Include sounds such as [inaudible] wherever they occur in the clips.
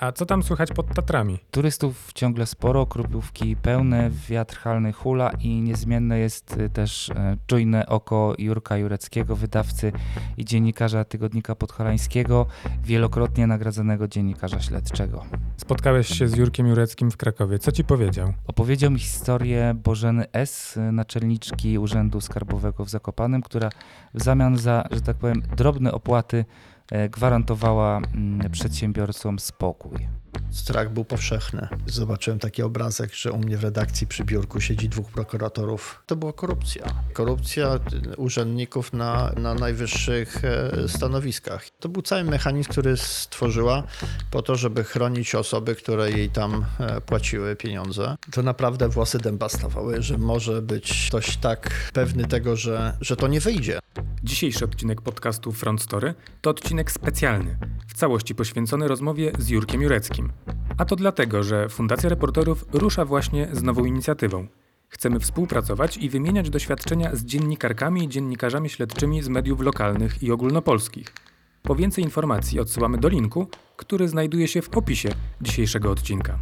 A co tam słychać pod Tatrami? Turystów ciągle sporo, kroplówki pełne, wiatr halny hula i niezmienne jest y, też e, czujne oko Jurka Jureckiego, wydawcy i dziennikarza Tygodnika Podhalańskiego, wielokrotnie nagradzanego dziennikarza śledczego. Spotkałeś się z Jurkiem Jureckim w Krakowie. Co ci powiedział? Opowiedział mi historię Bożeny S., naczelniczki Urzędu Skarbowego w Zakopanem, która w zamian za, że tak powiem, drobne opłaty gwarantowała mm, przedsiębiorcom spokój. Strach był powszechny. Zobaczyłem taki obrazek, że u mnie w redakcji przy biurku siedzi dwóch prokuratorów. To była korupcja. Korupcja urzędników na, na najwyższych e, stanowiskach. To był cały mechanizm, który stworzyła po to, żeby chronić osoby, które jej tam e, płaciły pieniądze. To naprawdę włosy dęba stawały, że może być ktoś tak pewny tego, że, że to nie wyjdzie. Dzisiejszy odcinek podcastu Front Story to odcinek specjalny, w całości poświęcony rozmowie z Jurkiem Jureckim. A to dlatego, że Fundacja Reporterów rusza właśnie z nową inicjatywą. Chcemy współpracować i wymieniać doświadczenia z dziennikarkami i dziennikarzami śledczymi z mediów lokalnych i ogólnopolskich. Po więcej informacji odsyłamy do linku, który znajduje się w opisie dzisiejszego odcinka.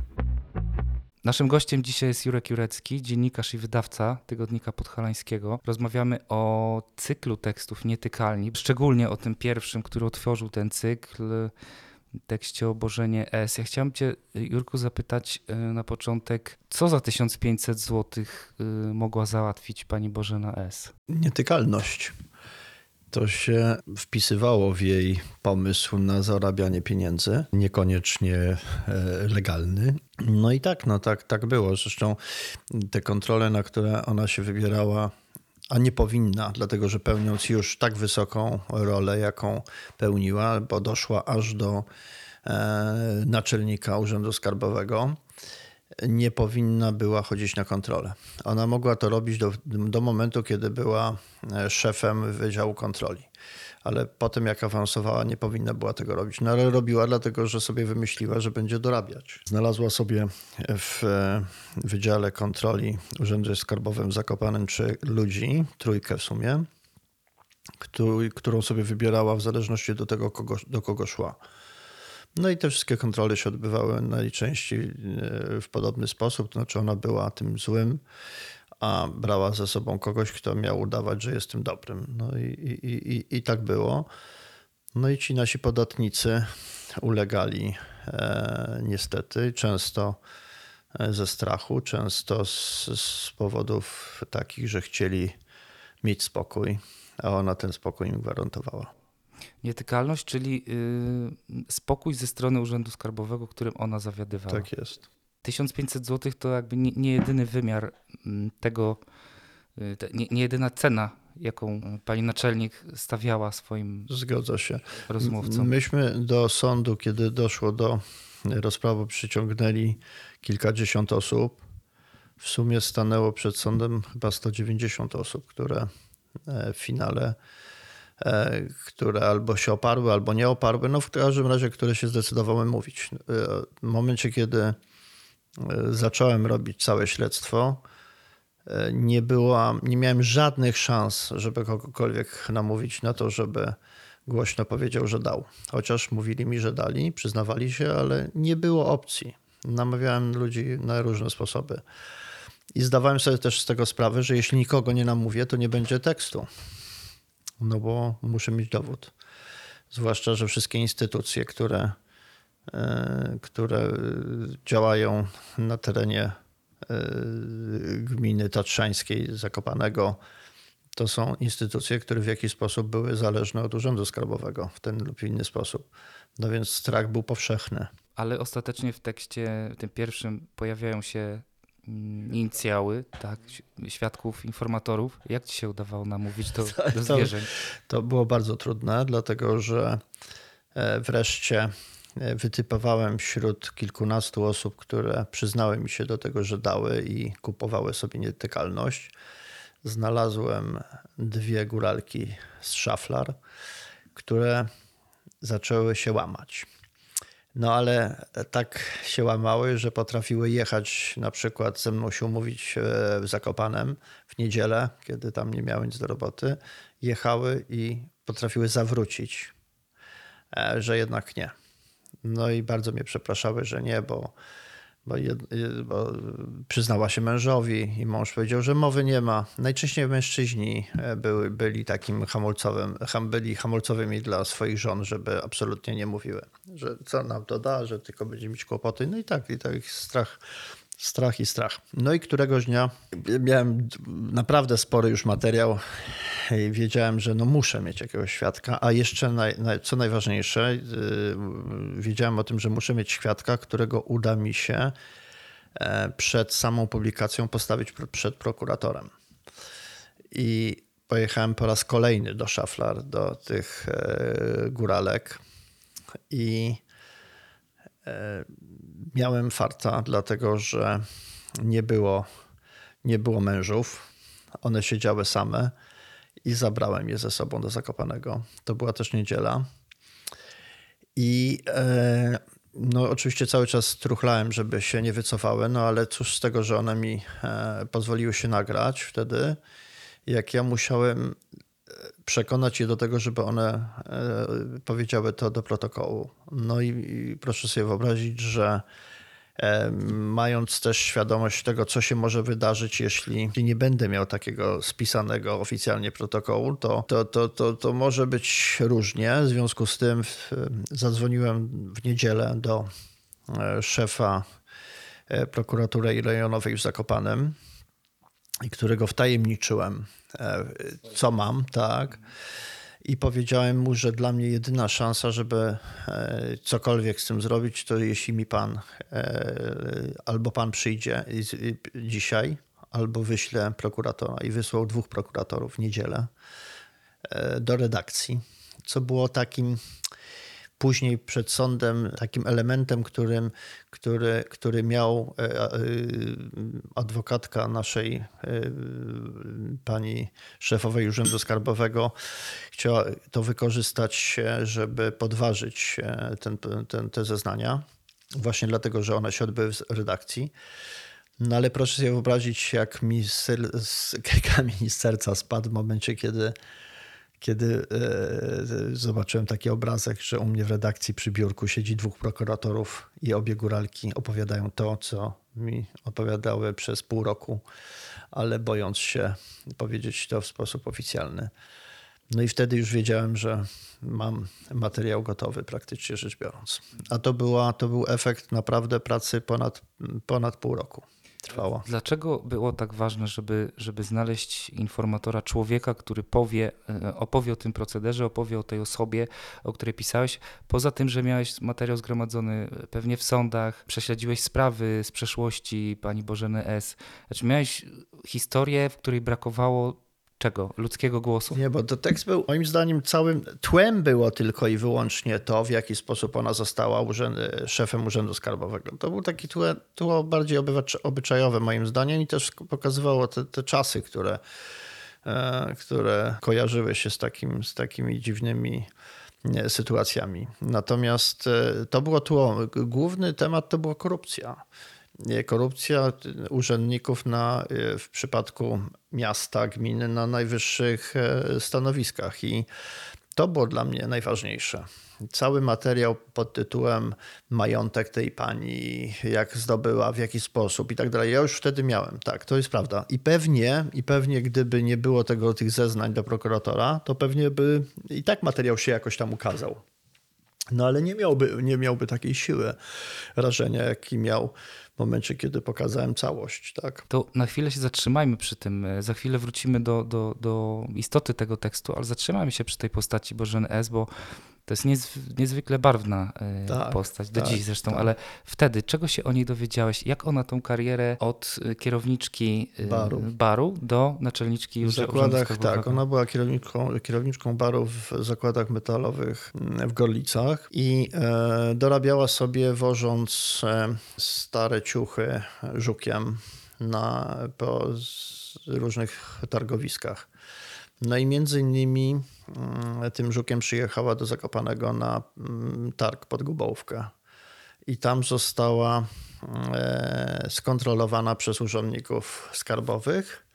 Naszym gościem dzisiaj jest Jurek Jurecki, dziennikarz i wydawca Tygodnika Podhalańskiego. Rozmawiamy o cyklu tekstów Nietykalni, szczególnie o tym pierwszym, który otworzył ten cykl, tekście Obożenie S. Ja chciałem cię, Jurku, zapytać y, na początek, co za 1500 zł y, mogła załatwić pani Bożena S? Nietykalność. To się wpisywało w jej pomysł na zarabianie pieniędzy, niekoniecznie e, legalny. No i tak, no tak, tak było. Zresztą te kontrole, na które ona się wybierała, a nie powinna, dlatego że pełniąc już tak wysoką rolę, jaką pełniła, bo doszła aż do e, naczelnika Urzędu Skarbowego, nie powinna była chodzić na kontrolę. Ona mogła to robić do, do momentu, kiedy była e, szefem Wydziału Kontroli. Ale potem, jak awansowała, nie powinna była tego robić. No ale robiła, dlatego że sobie wymyśliła, że będzie dorabiać. Znalazła sobie w e, Wydziale Kontroli Urzędu Skarbowym w Zakopanem trzy ludzi, trójkę w sumie, którą sobie wybierała w zależności do tego, kogo, do kogo szła. No i te wszystkie kontrole się odbywały najczęściej e, w podobny sposób, to znaczy ona była tym złym, a brała ze sobą kogoś, kto miał udawać, że jest tym dobrym. No i, i, i, i tak było. No i ci nasi podatnicy ulegali e, niestety, często e, ze strachu, często z, z powodów takich, że chcieli mieć spokój, a ona ten spokój im gwarantowała. Nietykalność, czyli yy, spokój ze strony Urzędu Skarbowego, którym ona zawiadywała. Tak jest. 1500 zł to jakby nie, nie jedyny wymiar mm, tego, y, nie, nie, jedyna cena, jaką pani naczelnik stawiała swoim Zgadza się. rozmówcom. Myśmy do sądu, kiedy doszło do rozprawy, przyciągnęli kilkadziesiąt osób. W sumie stanęło przed sądem chyba 190 osób, które e, w finale E, które albo się oparły, albo nie oparły, no w każdym razie, które się zdecydowały mówić. E, w momencie, kiedy zacząłem robić całe śledztwo, nie, była, nie miałem żadnych szans, żeby kogokolwiek namówić na to, żeby głośno powiedział, że dał. Chociaż mówili mi, że dali, przyznawali się, ale nie było opcji. Namawiałem ludzi na różne sposoby. I zdawałem sobie też z tego sprawę, że jeśli nikogo nie namówię, to nie będzie tekstu no bo muszę mieć dowód. Zwłaszcza, że wszystkie instytucje, które, e, które działają na terenie e, gminy tatrzańskiej Zakopanego, to są instytucje, które w jakiś sposób były zależne od Urzędu Skarbowego w ten lub inny sposób. No więc strach był powszechny. Ale ostatecznie w tekście tym pierwszym pojawiają się Mm, inicjały, tak, świadków, informatorów. Jak ci się udawało namówić [laughs] do, do zwierzeń? To, to było bardzo trudne, dlatego że e, wreszcie e, wytypowałem wśród kilkunastu osób, które przyznały mi się do tego, że dały i kupowały sobie nietykalność. Znalazłem dwie góralki z szaflar, które zaczęły się łamać. No ale tak się łamały, że potrafiły jechać na przykład ze mną się umówić e, w Zakopanem w niedzielę, kiedy tam nie miały nic do roboty. Jechały i potrafiły zawrócić, e, że jednak nie. No i bardzo mnie przepraszały, że nie, bo, bo, jed, bo przyznała się mężowi i mąż powiedział, że mowy nie ma. Najczęściej mężczyźni e, były, byli takim hamulcowym, ham, byli hamulcowymi dla swoich żon, żeby absolutnie nie mówiły, że co nam to da, że tylko będzie mieć kłopoty. No i tak, i tak strach Strach i strach. No i któregoś dnia miałem naprawdę spory już materiał i wiedziałem, że no muszę mieć jakiegoś świadka, a jeszcze naj, naj, co najważniejsze, yy, wiedziałem o tym, że muszę mieć świadka, którego uda mi się e, przed samą publikacją postawić przed prokuratorem. I pojechałem po raz kolejny do Szaflar, do tych e, góralek i e, miałem farta, dlatego że nie było, nie było mężów. One siedziały same i zabrałem je ze sobą do Zakopanego. To była też niedziela. I e, no, oczywiście cały czas truchlałem, żeby się nie wycofały, no ale cóż z tego, że one mi e, pozwoliły się nagrać wtedy, jak ja musiałem przekonać je do tego, żeby one e, powiedziały to do protokołu. No i, proszę sobie wyobrazić, że e, mając też świadomość tego, co się może wydarzyć, jeśli nie będę miał takiego spisanego oficjalnie protokołu, to, to, to, to, to może być różnie. W związku z tym zadzwoniłem w niedzielę do e, szefa prokuratury rejonowej w Zakopanem, którego wtajemniczyłem co mam, tak. I powiedziałem mu, że dla mnie jedyna szansa, żeby e, cokolwiek z tym zrobić, to jeśli mi pan e, albo pan przyjdzie dzisiaj, albo wyślę prokuratora. I wysłał dwóch prokuratorów w niedzielę do redakcji, co było takim później przed sądem takim elementem, którym, który, który miał e, e, adwokatka naszej e, pani szefowej Urzędu Skarbowego, chciała to wykorzystać, żeby podważyć ten, ten, te zeznania, właśnie dlatego, że one się odbyły w redakcji. No ale proszę sobie wyobrazić, jak mi z, kamień z serca spadł w momencie, kiedy kiedy e, zobaczyłem taki obrazek, że u mnie w redakcji przy biurku siedzi dwóch prokuratorów i obie góralki opowiadają to, co mi opowiadały przez pół roku, ale bojąc się powiedzieć to w sposób oficjalny. No i wtedy już wiedziałem, że mam materiał gotowy, praktycznie rzecz biorąc. A to, była, to był efekt naprawdę pracy ponad, ponad pół roku trwało. Dlaczego było tak ważne, żeby, żeby znaleźć informatora, człowieka, który powie, e, opowie o tym procederze, opowie o tej osobie, o której pisałeś, poza tym, że miałeś materiał zgromadzony pewnie w sądach, prześledziłeś sprawy z przeszłości pani Bożeny S. Znaczy miałeś historię, w której brakowało czego? Ludzkiego głosu? Nie, bo to tekst był moim zdaniem całym tłem było tylko i wyłącznie to, w jaki sposób ona została urzęd, szefem Urzędu Skarbowego. To był taki tło, tło bardziej obyczajowe moim zdaniem i też pokazywało te, te czasy, które, e, które kojarzyły się z, takim, z takimi dziwnymi sytuacjami. Natomiast e, to było tło. Główny temat to była korupcja korupcja urzędników na, w przypadku miasta, gminy na najwyższych e, stanowiskach. I to było dla mnie najważniejsze. Cały materiał pod tytułem Majątek tej pani, jak zdobyła, w jaki sposób i tak dalej. Ja już wtedy miałem, tak, to jest prawda. I pewnie, i pewnie gdyby nie było tego, tych zeznań do prokuratora, to pewnie by i tak materiał się jakoś tam ukazał. No ale nie miałby, nie miałby takiej siły rażenia, jaki miał momencie, kiedy pokazałem całość. Tak? To na chwilę się zatrzymajmy przy tym. Za chwilę wrócimy do, do, do istoty tego tekstu, ale zatrzymajmy się przy tej postaci Bożeny S., bo to jest niezwykle barwna e, tak, postać, do tak, dziś zresztą, tak. ale wtedy czego się o niej dowiedziałeś? Jak ona tą karierę od e, kierowniczki e, baru, baru do naczelniczki w zakładach? Tak, ona była kierowniczką, kierowniczką baru w zakładach metalowych mm, w Gorlicach i e, dorabiała sobie wożąc stare ciuchy żukiem na, po różnych targowiskach. No i między innymi mm, tym żukiem przyjechała do Zakopanego na mm, targ pod Gubałówkę. I tam została e, skontrolowana przez urzędników skarbowych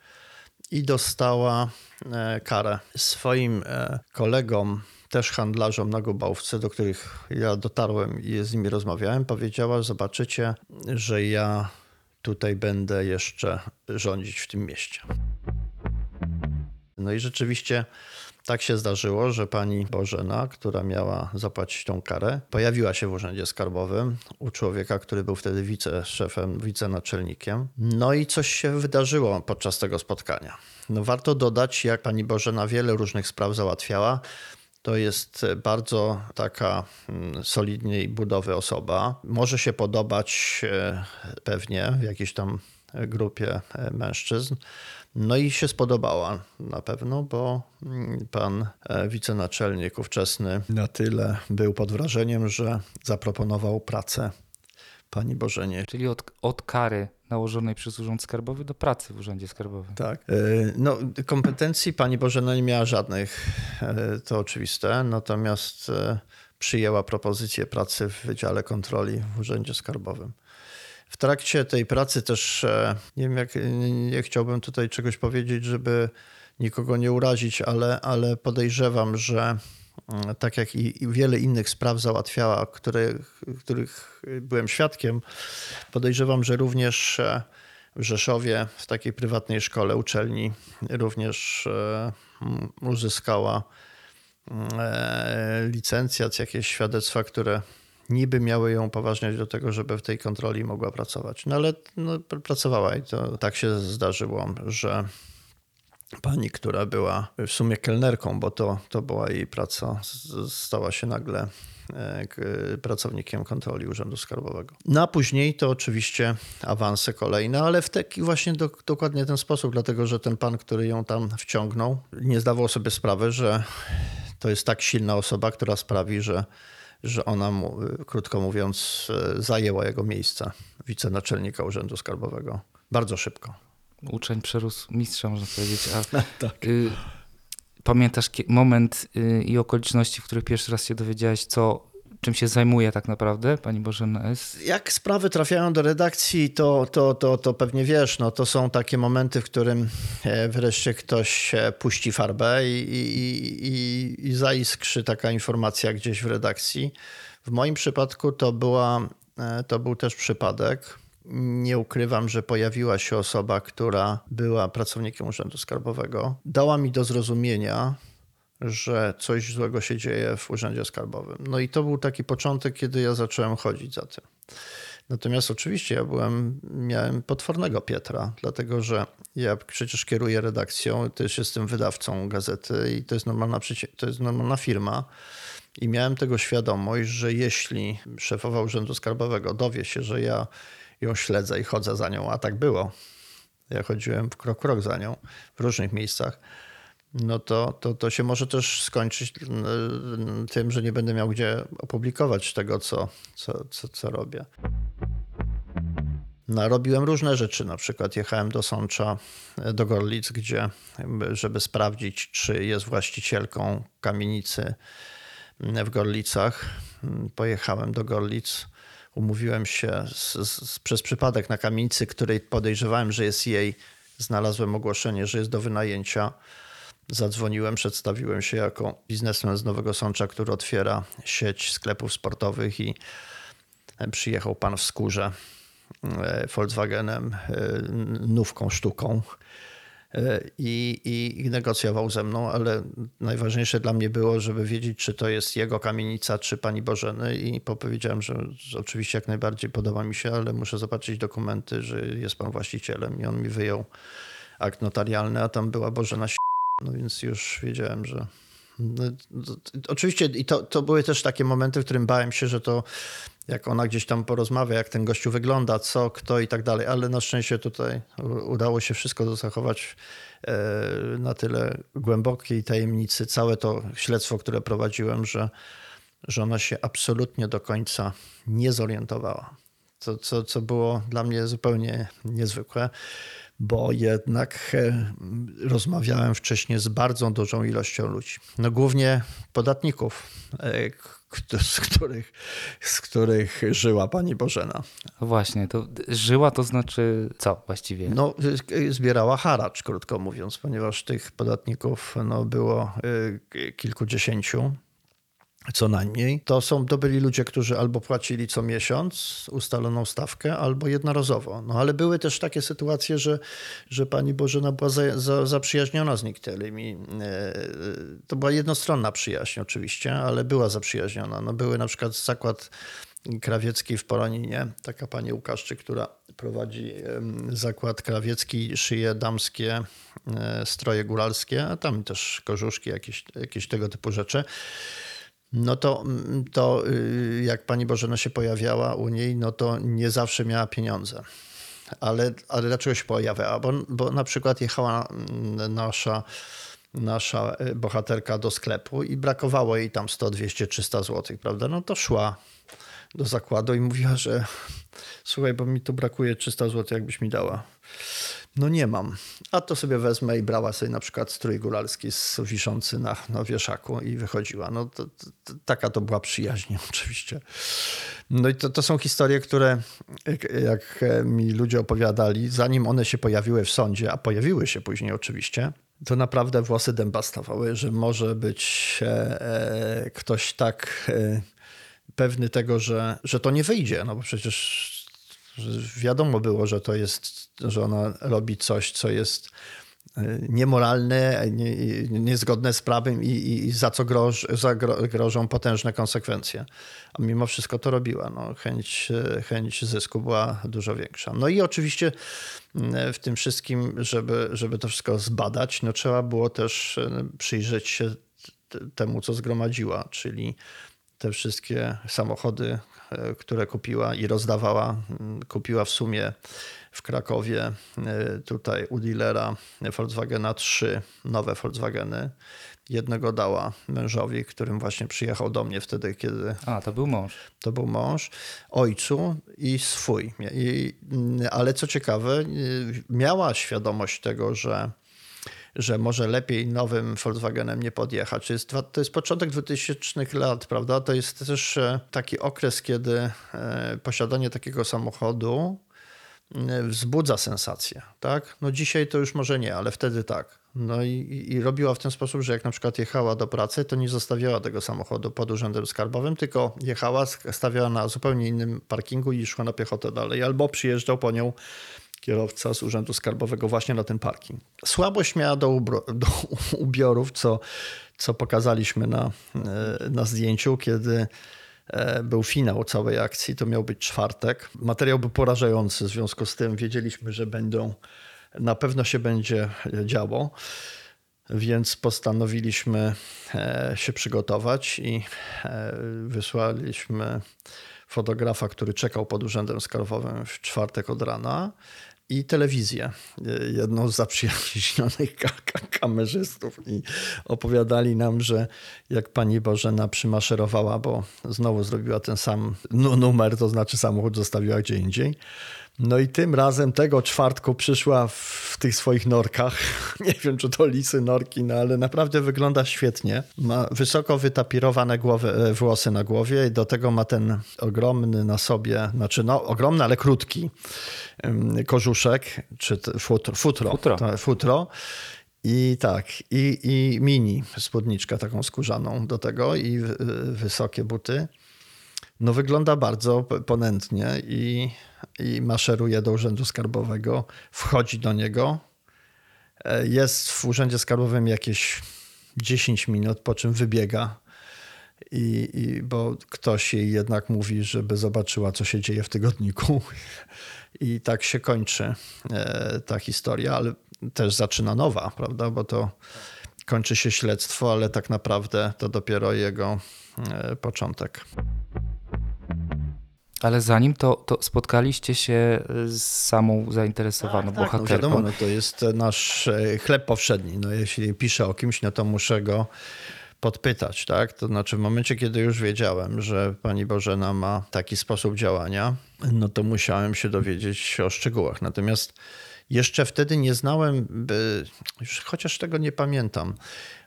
i dostała e, karę. Swoim e, kolegom też handlarzom na Gubałówce, do których ja dotarłem i z nimi rozmawiałem, powiedziała, zobaczycie, że ja tutaj będę jeszcze rządzić w tym mieście. No i rzeczywiście tak się zdarzyło, że pani Bożena, która miała zapłacić tą karę, pojawiła się w urzędzie skarbowym u człowieka, który był wtedy wiceszefem, wicenaczelnikiem. No i coś się wydarzyło podczas tego spotkania. No warto dodać, jak pani Bożena wiele różnych spraw załatwiała. To jest bardzo taka mm, solidnej budowy osoba. Może się podobać e, pewnie w jakiejś tam grupie e, mężczyzn. No i się spodobała na pewno, bo mm, pan e, wicenaczelnik ówczesny na tyle był pod wrażeniem, że zaproponował pracę pani Bożenie. Czyli od, od kary nałożonej przez Urząd Skarbowy do pracy w Urzędzie Skarbowym. Tak. E, No, kompetencji pani Bożena nie miała żadnych, e, to oczywiste, natomiast przyjęła propozycję pracy w Wydziale Kontroli w Urzędzie Skarbowym. W trakcie tej pracy też, e, nie wiem, jak, nie, chciałbym tutaj czegoś powiedzieć, żeby nikogo nie urazić, ale, ale podejrzewam, że mm, tak jak i, i wiele innych spraw załatwiała, które, których byłem świadkiem, podejrzewam, że również e, w Rzeszowie, w takiej prywatnej szkole, uczelni, również e, uzyskała e, licencjat, jakieś świadectwa, które niby miały ją upoważniać do tego, żeby w tej kontroli mogła pracować. No ale no, pr- pracowała i to tak się zdarzyło, że pani, która była w sumie kelnerką, bo to, to była jej praca, stała się nagle e, pracownikiem kontroli Urzędu Skarbowego. No później to oczywiście awanse kolejne, ale w taki właśnie do, dokładnie ten sposób, dlatego że ten pan, który ją tam wciągnął, nie zdawał sobie sprawy, że to jest tak silna osoba, która sprawi, że, że ona, mu, krótko mówiąc, zajęła jego miejsce wicenaczelnika Urzędu Skarbowego. Bardzo szybko. Uczeń przerósł mistrza, można powiedzieć. A [laughs] Tak. y, pamiętasz moment y, i okoliczności, w których pierwszy raz się dowiedziałeś, co, czym się zajmuje tak naprawdę pani Bożena S? Jak sprawy trafiają do redakcji, to, to, to, to pewnie wiesz, no, to są takie momenty, w którym e, wreszcie ktoś e, puści farbę i, i, i, i zaiskrzy taka informacja gdzieś w redakcji. W moim przypadku to, była, e, to był też przypadek. Nie ukrywam, że pojawiła się osoba, która była pracownikiem Urzędu Skarbowego. Dała mi do zrozumienia, że coś złego się dzieje w Urzędzie Skarbowym. No i to był taki początek, kiedy ja zacząłem chodzić za tym. Natomiast oczywiście ja byłem, miałem potwornego Pietra, dlatego że ja przecież kieruję redakcją, też jestem wydawcą gazety i to jest normalna, to jest normalna firma. I miałem tego świadomość, że jeśli szefowa Urzędu Skarbowego dowie się, że ja ją śledzę i chodzę za nią, a tak było, ja chodziłem w krok krok za nią w różnych miejscach, no to, to, to się może też skończyć mm, tym, że nie będę miał gdzie opublikować tego, co, co, co, co robię. No, robiłem różne rzeczy, na przykład jechałem do Sącza, e, do Gorlic, gdzie, żeby sprawdzić, czy jest właścicielką kamienicy w Gorlicach. Pojechałem do Gorlic, umówiłem się z, z, przez przypadek na kamienicy, której podejrzewałem, że jest jej. Znalazłem ogłoszenie, że jest do wynajęcia. Zadzwoniłem, przedstawiłem się jako biznesmen z Nowego Sącza, który otwiera sieć sklepów sportowych i przyjechał pan w skórze e, Volkswagenem, e, nówką sztuką e, i, i, negocjował ze mną, ale najważniejsze dla mnie było, żeby wiedzieć, czy to jest jego kamienica, czy pani Bożeny i powiedziałem, że, że oczywiście jak najbardziej podoba mi się, ale muszę zobaczyć dokumenty, że jest pan właścicielem i on mi wyjął akt notarialny, a tam była Bożena no więc już wiedziałem, że. No, to- oczywiście, i to, to były też takie momenty, w którym bałem się, że to jak ona gdzieś tam porozmawia, jak ten gościu wygląda, co, kto i tak dalej, ale na szczęście tutaj udało się wszystko zachować e, na tyle głębokiej tajemnicy, całe to śledztwo, które prowadziłem, że, że ona się absolutnie do końca nie zorientowała. Co, co, co było dla mnie zupełnie niezwykłe bo jednak e, rozmawiałem wcześniej z bardzo dużą ilością ludzi. No głównie podatników, e, z których, z których żyła pani Bożena. Właśnie, to żyła to znaczy co właściwie? No, y, zbierała haracz, krótko mówiąc, ponieważ tych podatników no, było kilkudziesięciu. Co najmniej. To, są, to byli ludzie, którzy albo płacili co miesiąc ustaloną stawkę, albo jednorazowo. No ale były też takie sytuacje, że, że pani Bożena była za, za, zaprzyjaźniona z niektórymi. E, to była jednostronna przyjaźń oczywiście, ale była zaprzyjaźniona. No były na przykład zakład krawiecki w Poloninie, taka pani Łukaszczyk, która prowadzi zakład krawiecki, szyje damskie e, stroje góralskie, a tam też kożuszki, jakieś, jakieś tego typu rzeczy. No to, to y, jak pani Bożena się pojawiała u niej, no to nie zawsze miała pieniądze. Ale, ale dlaczego się pojawiała? Bo, bo na przykład jechała mm, nasza nasza y, bohaterka do sklepu i brakowało jej tam 100, 200, 300 zł, prawda? No to szła do zakładu i mówiła, że słuchaj, bo mi tu brakuje 300 zł, jakbyś mi dała. No nie mam. A to sobie wezmę i brała sobie na przykład strój góralski wiszący na, na wieszaku i wychodziła. No to, to, taka to była przyjaźń [laughs] oczywiście. No i to, to są historie, które jak mi ludzie opowiadali, zanim one się pojawiły w sądzie, a pojawiły się później oczywiście, to naprawdę włosy dęba stawały, że może być e, e, ktoś tak e, pewny tego, że, że to nie wyjdzie, no bo przecież wiadomo było, że to jest, że ona robi coś, co jest e, niemoralne, nie, niezgodne z prawem i, i za co groż, za grożą potężne konsekwencje. A mimo wszystko to robiła. No, chęć, e, chęć zysku była dużo większa. No i oczywiście e, w tym wszystkim, żeby, żeby to wszystko zbadać, no trzeba było też przyjrzeć się temu, co zgromadziła, czyli te wszystkie samochody, e, które kupiła i rozdawała. Kupiła w sumie w Krakowie e, tutaj u dealera Volkswagena trzy nowe Volkswageny. Jednego dała mężowi, którym właśnie przyjechał do mnie wtedy, kiedy. A, to był mąż. To był mąż, ojcu i swój. I, ale co ciekawe, e, miała świadomość tego, że że może lepiej nowym Volkswagenem nie podjechać. Jest, to jest początek 2000 lat, prawda? To jest też e, taki okres, kiedy e, posiadanie takiego samochodu e, wzbudza sensację, tak? No dzisiaj to już może nie, ale wtedy tak. No i, i, robiła w ten sposób, że jak na przykład jechała do pracy, to nie zostawiała tego samochodu pod urzędem skarbowym, tylko jechała, stawiała na zupełnie innym parkingu i szła na piechotę dalej, albo przyjeżdżał po nią kierowca z Urzędu Skarbowego właśnie na ten parking. Słabość miała do, [laughs] do ubiorów, co, co pokazaliśmy na, e, na zdjęciu, kiedy e, był finał całej akcji, to miał być czwartek. Materiał był porażający, w związku z tym wiedzieliśmy, że będą, na pewno się będzie działo, więc postanowiliśmy e, się przygotować i wysłaliśmy fotografa, który czekał pod urzędem skarbowym w czwartek od rana i telewizję, jedną z zaprzyjaźnionych [laughs] kamerzystów i opowiadali nam, że jak pani Bożena przymaszerowała, bo znowu zrobiła ten sam numer, to znaczy samochód zostawiła gdzie indziej, no i tym razem tego czwartku przyszła w tych swoich norkach. [laughs] Nie wiem, czy to lisy, norki, no ale naprawdę wygląda świetnie. Ma wysoko wytapirowane głowy, e, włosy na głowie i do tego ma ten ogromny na sobie, znaczy no ogromny, ale krótki kożuszek, czy futro. Futro. futro. To, futro. I tak, i, i mini spódniczka taką skórzaną do tego i wysokie buty. No wygląda bardzo ponętnie i, i maszeruje do Urzędu Skarbowego, wchodzi do niego. E, jest w Urzędzie Skarbowym jakieś 10 minut, po czym wybiega. I, i, bo ktoś jej jednak mówi, żeby zobaczyła, co się dzieje w tygodniku. [laughs] I tak się kończy e, ta historia, ale też zaczyna nowa, prawda? Bo to kończy się śledztwo, ale tak naprawdę to dopiero jego e, początek. Ale zanim to, to spotkaliście się z samą zainteresowaną tak, bohaterką. Tak, no wiadomo, no to jest nasz e, chleb powszedni. No jeśli piszę o kimś, no to muszę go podpytać, tak? To znaczy w momencie, kiedy już wiedziałem, że pani Bożena ma taki sposób działania, no to musiałem się dowiedzieć o szczegółach. Natomiast jeszcze wtedy nie znałem, już chociaż tego nie pamiętam,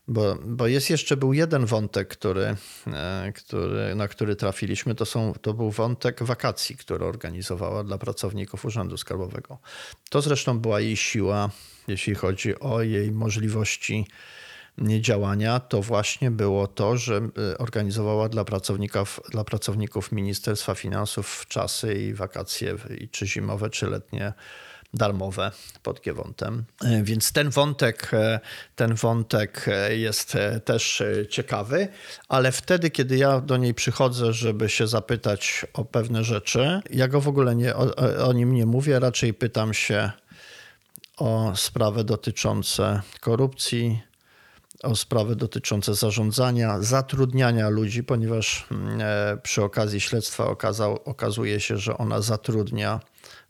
bo, bo jest jeszcze był jeden wątek, który, e, który, na który trafiliśmy. To, są, to był wątek wakacji, który organizowała dla pracowników Urzędu Skarbowego. To zresztą była jej siła, jeśli chodzi o jej możliwości działania to właśnie było to, że y, organizowała dla pracowników, dla pracowników Ministerstwa Finansów czasy i wakacje, czy zimowe, czy letnie darmowe pod Giewontem. E, Więc ten wątek, e, ten wątek e, jest też ciekawy, ale wtedy, kiedy ja do niej przychodzę, żeby się zapytać o pewne rzeczy, ja go w ogóle nie, o, o- nim nie mówię, raczej pytam się o sprawy dotyczące korupcji, o sprawy dotyczące zarządzania, zatrudniania ludzi, ponieważ mm, przy okazji śledztwa okazał, okazuje się, że ona zatrudnia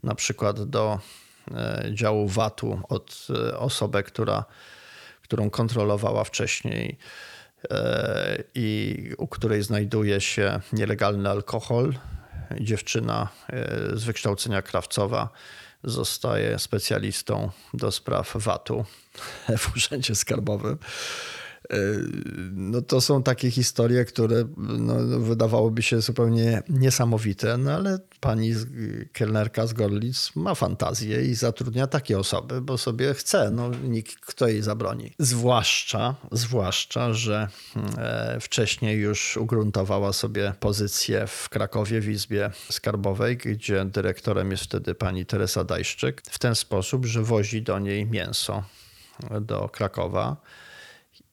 na przykład do działu VAT-u od e, osobę, która, którą kontrolowała wcześniej e, i u której znajduje się nielegalny alkohol. Dziewczyna e, z wykształcenia krawcowa zostaje specjalistą do spraw VAT-u [laughs] w Urzędzie Skarbowym. No to są takie historie, które no, wydawałoby się zupełnie niesamowite, no ale pani kelnerka z Gorlic ma fantazję i zatrudnia takie osoby, bo sobie chce, no nikt kto jej zabroni. Zwłaszcza, zwłaszcza, że e, wcześniej już ugruntowała sobie pozycję w Krakowie w Izbie Skarbowej, gdzie dyrektorem jest wtedy pani Teresa Dajszczyk, w ten sposób, że wozi do niej mięso do Krakowa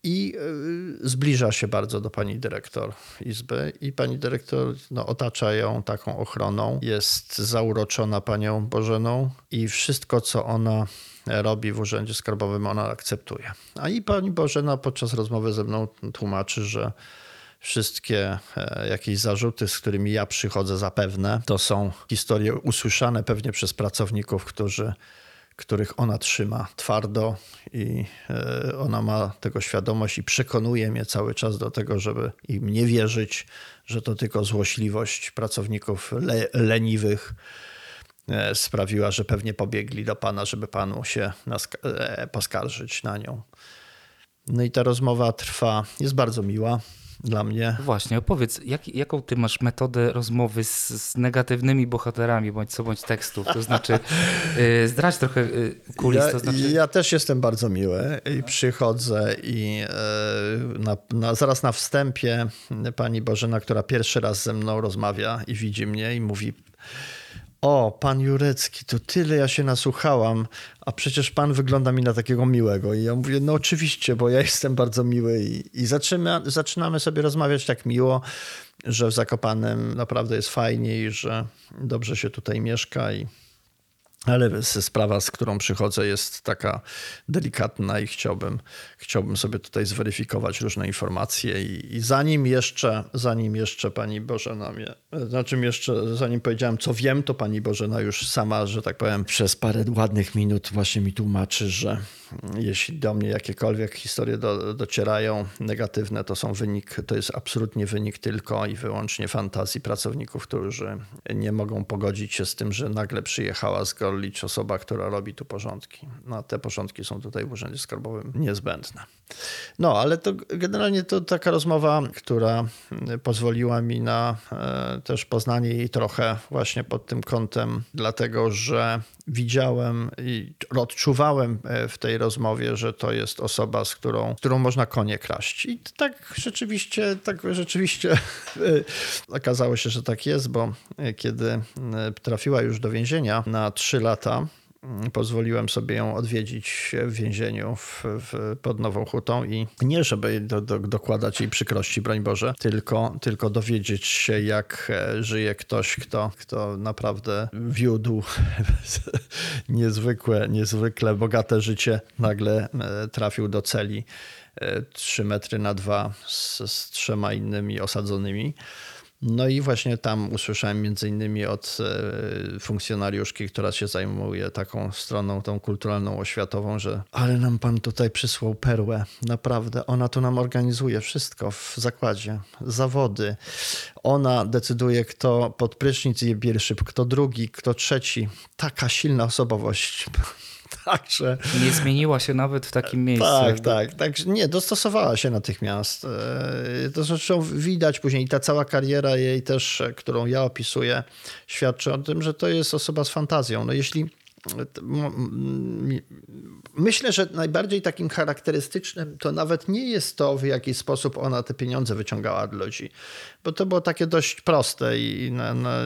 i y, zbliża się bardzo do pani dyrektor izby i pani dyrektor no, otacza ją taką ochroną, jest zauroczona panią Bożeną i wszystko, co ona robi w urzędzie skarbowym, ona akceptuje. A i pani Bożena podczas rozmowy ze mną tłumaczy, że wszystkie e, jakieś zarzuty, z którymi ja przychodzę zapewne, to są historie usłyszane pewnie przez pracowników, którzy których ona trzyma twardo i e, ona ma tego świadomość i przekonuje mnie cały czas do tego, żeby im nie wierzyć, że to tylko złośliwość pracowników le leniwych e, sprawiła, że pewnie pobiegli do pana, żeby panu się e, poskarżyć na nią. No i ta rozmowa trwa, jest bardzo miła dla mnie. Właśnie, opowiedz, jak, jaką ty masz metodę rozmowy z, z negatywnymi bohaterami bądź co bądź tekstów? To znaczy, [laughs] y, zdradź trochę y, kulis, Ja, to znaczy... ja też jestem bardzo miły i przychodzę i e, na, na, zaraz na wstępie pani Bożena, która pierwszy raz ze mną rozmawia i widzi mnie i mówi o, pan Jurecki, to tyle ja się nasłuchałam, a przecież pan wygląda mi na takiego miłego. I ja mówię, no oczywiście, bo ja [laughs] jestem bardzo miły i, i zaczyna, zaczynamy sobie rozmawiać tak miło, że w Zakopanem naprawdę jest fajnie i że dobrze się tutaj mieszka i ale sprawa, z którą przychodzę, jest taka delikatna i chciałbym, chciałbym sobie tutaj zweryfikować różne informacje. I, i zanim jeszcze, zanim jeszcze pani Bożena mnie, znaczy jeszcze, zanim powiedziałem, co wiem, to pani Bożena już sama, że tak powiem, przez parę ładnych minut właśnie mi tłumaczy, że jeśli do mnie jakiekolwiek historie do, docierają negatywne, to są wynik, to jest absolutnie wynik tylko i wyłącznie fantazji pracowników, którzy nie mogą pogodzić się z tym, że nagle przyjechała z Gorlicz osoba, która robi tu porządki. No, a te porządki są tutaj w Urzędzie Skarbowym niezbędne. No, ale to generalnie to taka rozmowa, która pozwoliła mi na e, też poznanie jej trochę właśnie pod tym kątem, dlatego że widziałem i odczuwałem e, w tej rozmowie, że to jest osoba, z którą, którą można konie kraść. I tak rzeczywiście, tak rzeczywiście e, okazało się, że tak jest, bo kiedy trafiła już do więzienia na trzy lata, pozwoliłem sobie ją odwiedzić w więzieniu w, w, pod Nową Hutą i nie, żeby do, do, dokładać jej przykrości, broń Boże, tylko, tylko dowiedzieć się, jak e, żyje ktoś, kto, kto naprawdę wiódł [laughs] niezwykłe, niezwykle bogate życie, nagle e, trafił do celi e, 3 metry na dwa z, z trzema innymi osadzonymi. No i właśnie tam usłyszałem między innymi od e, funkcjonariuszki, która się zajmuje taką stroną, tą kulturalną, oświatową, że ale nam pan tutaj przysłał perłę. Naprawdę, ona tu nam organizuje wszystko w zakładzie. Zawody. Ona decyduje, kto pod prysznic je pierwszy, kto drugi, kto trzeci. Taka silna osobowość. Także... Nie zmieniła się nawet w takim miejscu. Tak, tak, tak. Nie, dostosowała się natychmiast. E, To zresztą widać później i ta cała kariera jej też, którą ja opisuję, świadczy o tym, że to jest osoba z fantazją. No jeśli Myślę, że najbardziej takim charakterystycznym to nawet nie jest to, w jaki sposób ona te pieniądze wyciągała od ludzi, bo to było takie dość proste i na, na,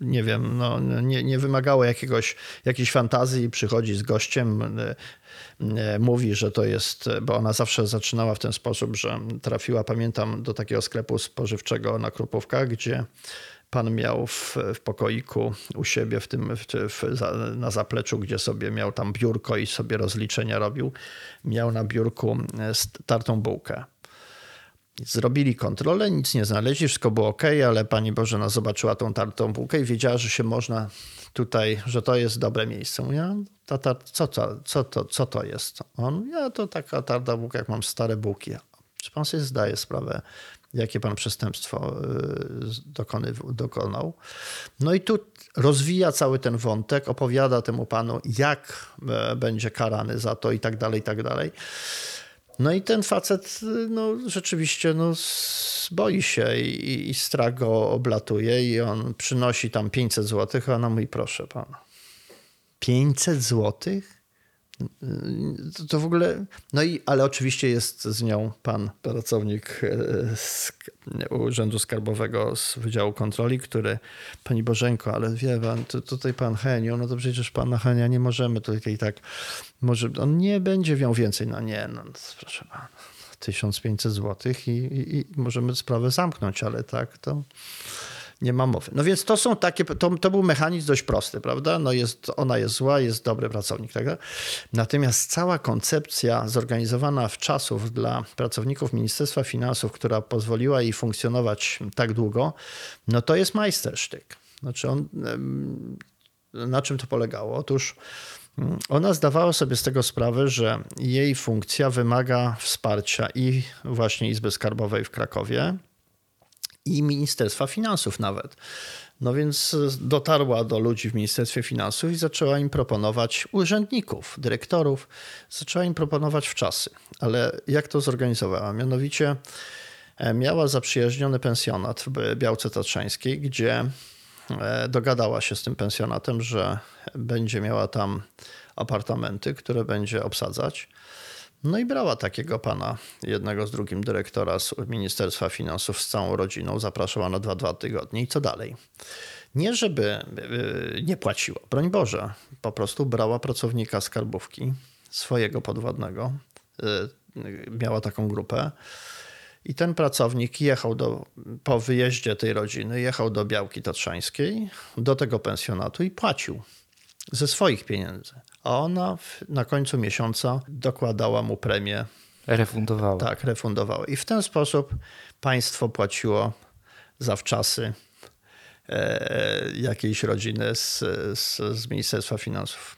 nie wiem, no, nie, nie wymagało jakiegoś, jakiejś fantazji. Przychodzi z gościem, mówi, że to jest, bo ona zawsze zaczynała w ten sposób, że trafiła, pamiętam, do takiego sklepu spożywczego na Krupówkach, gdzie pan miał w, w pokoiku u siebie w tym, w, w, na zapleczu, gdzie sobie miał tam biurko i sobie rozliczenia robił, miał na biurku e, tartą bułkę. Zrobili kontrolę, nic nie znaleźli, wszystko było ok, ale pani Bożena zobaczyła tą tartą bułkę i wiedziała, że się można tutaj, że to jest dobre miejsce. Mówię, ta, ta, co, to, co, to, co to jest? On, ja to taka tarta bułka, jak mam stare bułki. Czy pan sobie zdaje sprawę, jakie pan przestępstwo y, dokonał. No i tu rozwija cały ten wątek, opowiada temu panu, jak e, będzie karany za to i tak dalej, i tak dalej. No i ten facet no, rzeczywiście no, boi się i, i strach go oblatuje i on przynosi tam 500 złotych, a ona mówi, proszę pana, 500 złotych? To w ogóle. No i, ale oczywiście jest z nią pan pracownik e, z Urzędu Skarbowego z Wydziału Kontroli, który pani Bożenko, ale wie pan, to, tutaj pan Henio, no to przecież pana Henia nie możemy tutaj tak. Może on nie będzie miał więcej. No nie, no proszę pana. 1500 zł i, i, i możemy sprawę zamknąć, ale tak to nie ma mowy. No więc to są takie, to, to był mechanizm dość prosty, prawda? No jest, ona jest zła, jest dobry pracownik, tak? Natomiast cała koncepcja zorganizowana w czasów dla pracowników Ministerstwa Finansów, która pozwoliła jej funkcjonować tak długo, no to jest majstersztyk. Znaczy on, na czym to polegało? Otóż mm, ona zdawała sobie z tego sprawę, że jej funkcja wymaga wsparcia i właśnie Izby Skarbowej w Krakowie, i Ministerstwa Finansów nawet. No więc dotarła do ludzi w Ministerstwie Finansów i zaczęła im proponować urzędników, dyrektorów, zaczęła im proponować w czasy. Ale jak to zorganizowała? Mianowicie e, miała zaprzyjaźniony pensjonat w Białce Tatrzańskiej, gdzie e, dogadała się z tym pensjonatem, że będzie miała tam apartamenty, które będzie obsadzać. No i brała takiego pana, jednego z drugim dyrektora z Ministerstwa Finansów z całą rodziną, zapraszała na dwa, dwa tygodnie i co dalej. Nie, żeby y, nie płaciła, broń Boże, po prostu brała pracownika skarbówki swojego podwładnego, y, miała taką grupę. I ten pracownik jechał do, po wyjeździe tej rodziny, jechał do Białki Tatrzańskiej, do tego pensjonatu i płacił ze swoich pieniędzy a ona na końcu miesiąca dokładała mu premię. Refundowała. Tak, refundowała. I w ten sposób państwo płaciło zawczasy e, jakiejś rodziny z, z, z Ministerstwa Finansów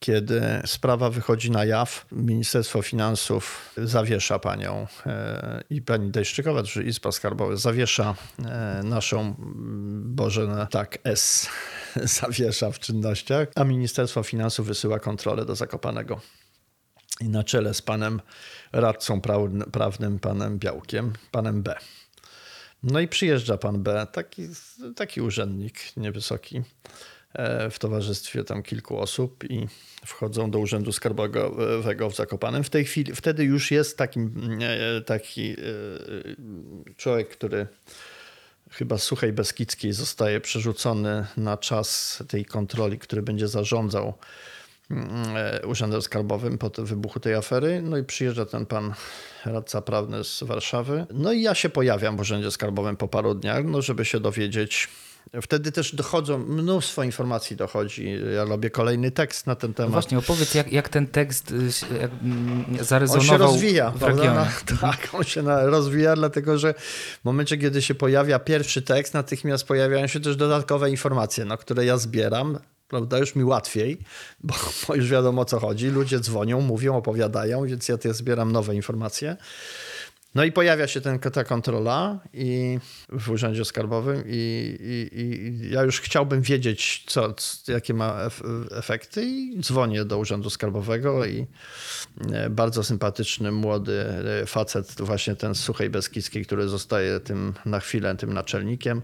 kiedy sprawa wychodzi na jaw, Ministerstwo Finansów zawiesza panią e, i pani Dejszczykowa, czyli Izba Skarbowa, zawiesza e, naszą Bożenę, tak, S [laughs] zawiesza w czynnościach, a Ministerstwo Finansów wysyła kontrolę do Zakopanego. I na czele z panem radcą prawnym, panem Białkiem, panem B. No i przyjeżdża pan B, taki, taki urzędnik niewysoki, w towarzystwie tam kilku osób i wchodzą do Urzędu Skarbowego w Zakopanem. W tej chwili, wtedy już jest taki, e, taki e, człowiek, który chyba Suchej Beskidzkiej zostaje przerzucony na czas tej kontroli, który będzie zarządzał Urzędem Skarbowym po wybuchu tej afery. No i przyjeżdża ten pan radca prawny z Warszawy. No i ja się pojawiam w Urzędzie Skarbowym po paru dniach, no żeby się dowiedzieć, Wtedy też dochodzą, mnóstwo informacji dochodzi. Ja robię kolejny tekst na ten temat. No właśnie, opowiedz, jak, jak ten tekst y, jak mm, zarezonował On się rozwija, w [laughs] tak, on się rozwija, dlatego że w momencie, kiedy się pojawia pierwszy tekst, natychmiast pojawiają się też dodatkowe informacje, no, które ja zbieram. Prawda, już mi łatwiej, bo, [laughs] bo już wiadomo o co chodzi. Ludzie dzwonią, mówią, opowiadają, więc ja zbieram nowe informacje. No i pojawia się ten, ta kontrola i w Urzędzie Skarbowym i, i, i ja już chciałbym wiedzieć, co, jakie ma efekty i dzwonię do Urzędu Skarbowego i e, bardzo sympatyczny, młody e, facet, właśnie ten z Suchej Beskidzkiej, który zostaje tym na chwilę tym naczelnikiem,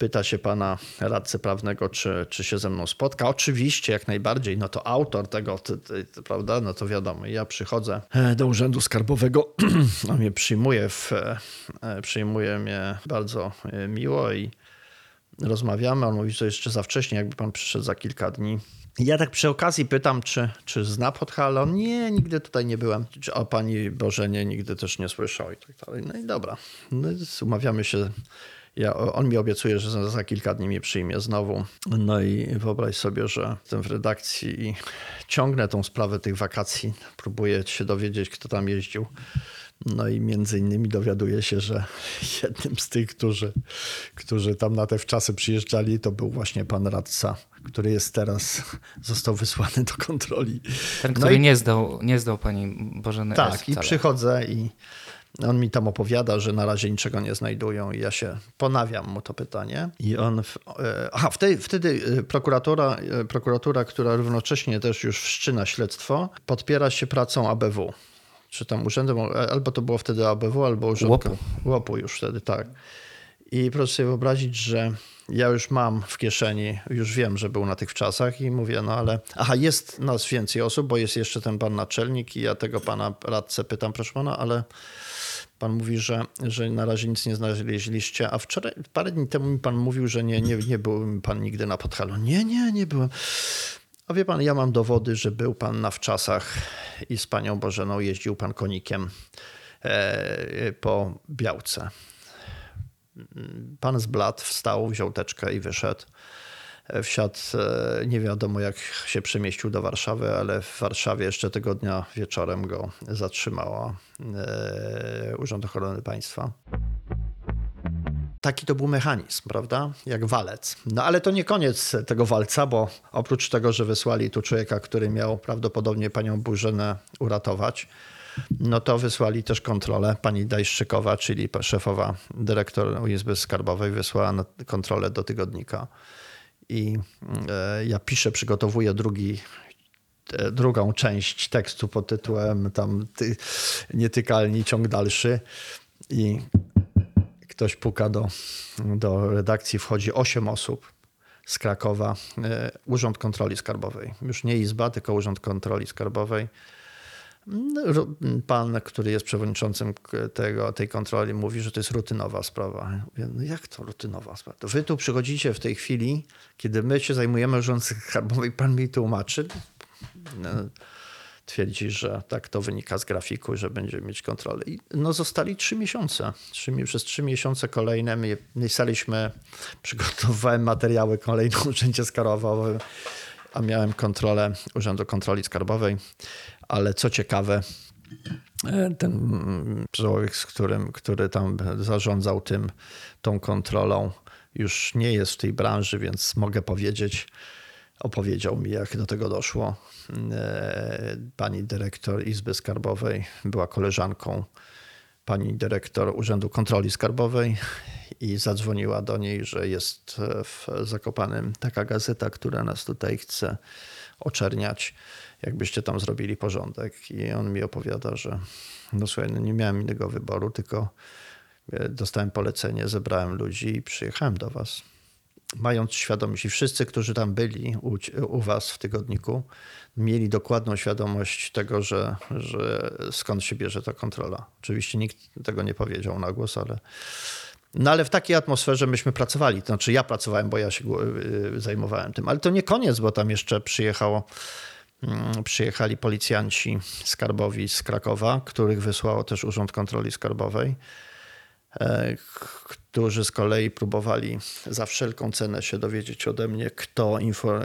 pyta się pana radcy prawnego, czy, czy się ze mną spotka. Oczywiście, jak najbardziej, no to autor tego, to, to, to, prawda, no to wiadomo. Ja przychodzę e, do Urzędu Skarbowego, [clears throat] on mnie przyjmuje, w, e, przyjmuje mnie bardzo e, miło i rozmawiamy. On mówi, że jeszcze za wcześnie, jakby pan przyszedł za kilka dni. Ja tak przy okazji pytam, czy, czy zna Podhala. On nie, nigdy tutaj nie byłem. Czy o pani Bożenie nigdy też nie słyszał i tak dalej. No i dobra, no, umawiamy się. Ja, on mi obiecuje, że za, kilka dni mnie przyjmie znowu. No i wyobraź sobie, że jestem w redakcji i ciągnę tą sprawę tych wakacji. Próbuję się dowiedzieć, kto tam jeździł. No i między innymi dowiaduję się, że [laughs] jednym z tych, którzy, którzy tam na te wczasy przyjeżdżali, to był właśnie pan radca, który jest teraz, [laughs] został wysłany do kontroli. Ten, No który i- nie, zdał, nie zdał pani Bożeny. Tak, i przychodzę i on mi tam opowiada, że na razie niczego nie znajdują i ja się ponawiam mu to pytanie. I on, w, e, aha, wtedy, wtedy prokuratura, e, prokuratura, która równocześnie też już wszczyna śledztwo, podpiera się pracą ABW. Czy tam urzędem, e, albo to było wtedy ABW, albo urząd Łopu. Łopu już wtedy, tak. I proszę sobie wyobrazić, że ja już mam w kieszeni, już wiem, że był na tych wczasach i mówię, no ale aha, jest nas więcej osób, bo jest jeszcze ten pan naczelnik i ja tego pana radcę pytam, proszę pana, ale pan mówi, że, że na razie nic nie znaleźliście, a wczoraj, parę dni temu mi pan mówił, że nie, nie, nie był pan nigdy na Podhalu. Nie, nie, nie byłem. A wie pan, ja mam dowody, że był pan na wczasach i z panią Bożeną jeździł pan konikiem e, po Białce. Pan z blat wstał, wziął teczkę i wyszedł. E, Wsiadł, e, nie wiadomo jak się przemieścił do Warszawy, ale w Warszawie jeszcze tego dnia wieczorem go zatrzymała e, Urząd Ochrony Państwa. Taki to był mechanizm, prawda? Jak walec. No ale to nie koniec tego walca, bo oprócz tego, że wysłali tu człowieka, który miał prawdopodobnie panią Burzenę uratować, no to wysłali też kontrolę. Pani Dajszczykowa, czyli szefowa dyrektor Izby Skarbowej, wysłała kontrolę do tygodnika. I e, ja piszę, przygotowuję drugi, e, drugą część tekstu pod tytułem tam ty, Nietykalni, ciąg dalszy. I ktoś puka do, do redakcji, wchodzi 8 osób z Krakowa, e, Urząd Kontroli Skarbowej. Już nie Izba, tylko Urząd Kontroli Skarbowej. No, Pan, który jest przewodniczącym tego, tej kontroli, mówi, że to jest rutynowa sprawa. Ja Mówię, no jak to rutynowa sprawa? To wy tu przychodzicie w tej chwili, kiedy my się zajmujemy urządem skarbowym, pan mi tłumaczy. No, twierdzi, że tak to wynika z grafiku, że będzie mieć kontrolę. I no zostali trzy miesiące. Przez trzy miesiące kolejne my [laughs] przygotowywałem materiały kolejne [laughs] Urzędzie Skarbowym, a miałem kontrolę Urzędu Kontroli Skarbowej. Ale co ciekawe, e, ten człowiek, z którym, który tam zarządzał tym, tą kontrolą, już nie jest w tej branży, więc mogę powiedzieć, opowiedział mi, jak do tego doszło. E, Pani dyrektor Izby Skarbowej była koleżanką pani dyrektor Urzędu Kontroli Skarbowej i zadzwoniła do niej, że jest w Zakopanym taka gazeta, która nas tutaj chce oczerniać, jakbyście tam zrobili porządek. I on mi opowiada, że no słuchaj, no nie miałem innego wyboru, tylko e, dostałem polecenie, zebrałem ludzi i przyjechałem do was mając świadomość, i wszyscy, którzy tam byli u, u was w tygodniku, mieli dokładną świadomość tego, że, że skąd się bierze ta kontrola. Oczywiście nikt tego nie powiedział na głos, ale. No ale w takiej atmosferze myśmy pracowali. To znaczy ja pracowałem, bo ja się y, zajmowałem tym. Ale to nie koniec, bo tam jeszcze przyjechało, przyjechali policjanci skarbowi z Krakowa, których wysłało też Urząd Kontroli Skarbowej e, którzy z kolei próbowali za wszelką cenę się dowiedzieć ode mnie, kto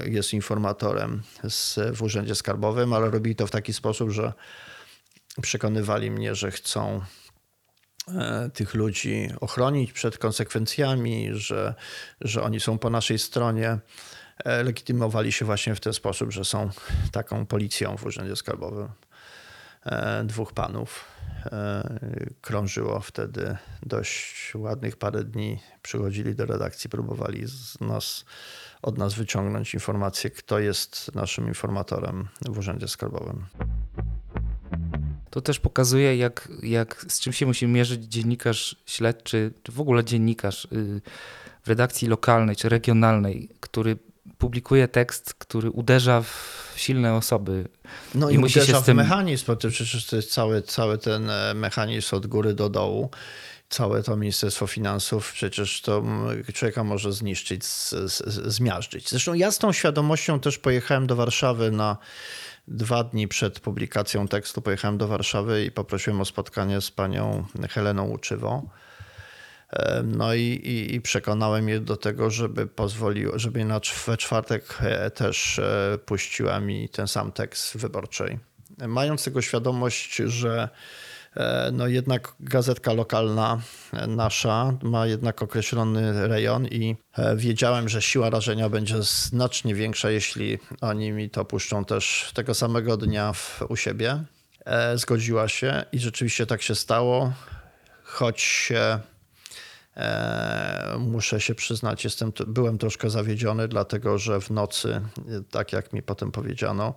jest informatorem z, w Urzędzie Skarbowym, ale robili to w taki sposób, że przekonywali mnie, że chcą e, tych ludzi ochronić przed konsekwencjami, że, że oni są po naszej stronie. E, Legitymowali się właśnie w ten sposób, że są taką policją w Urzędzie Skarbowym. E, Dwóch panów e, krążyło wtedy dość ładnych parę dni. Przychodzili do redakcji, próbowali z nas, od nas wyciągnąć informację, kto jest naszym informatorem w Urzędzie Skarbowym. To też pokazuje, jak, jak, z czym się musi mierzyć dziennikarz śledczy, czy w ogóle dziennikarz y, w redakcji lokalnej czy regionalnej, który publikuje tekst, który uderza w silne osoby. No I i, musi uderza się z w tym- mechanizm, bo to przecież to jest cały, cały ten e, mechanizm od góry do dołu. Całe to Ministerstwo Finansów przecież to człowieka może zniszczyć, z, z, zmiażdżyć. Zresztą ja z tą świadomością też pojechałem do Warszawy na dwa dni przed publikacją tekstu. Pojechałem do Warszawy i poprosiłem o spotkanie z panią Heleną Łuczywą. No i, i, i przekonałem je do tego, żeby pozwolił, żeby na, we czwartek e, też e, puściła mi ten sam tekst wyborczej. Mając tego świadomość, że e, no jednak gazetka lokalna nasza ma jednak określony rejon i wiedziałem, że siła rażenia będzie znacznie większa, jeśli oni mi to puszczą też tego samego dnia w, u siebie. Zgodziła się i rzeczywiście tak się stało, choć Muszę się przyznać, jestem, byłem troszkę zawiedziony, dlatego że w nocy, tak jak mi potem powiedziano,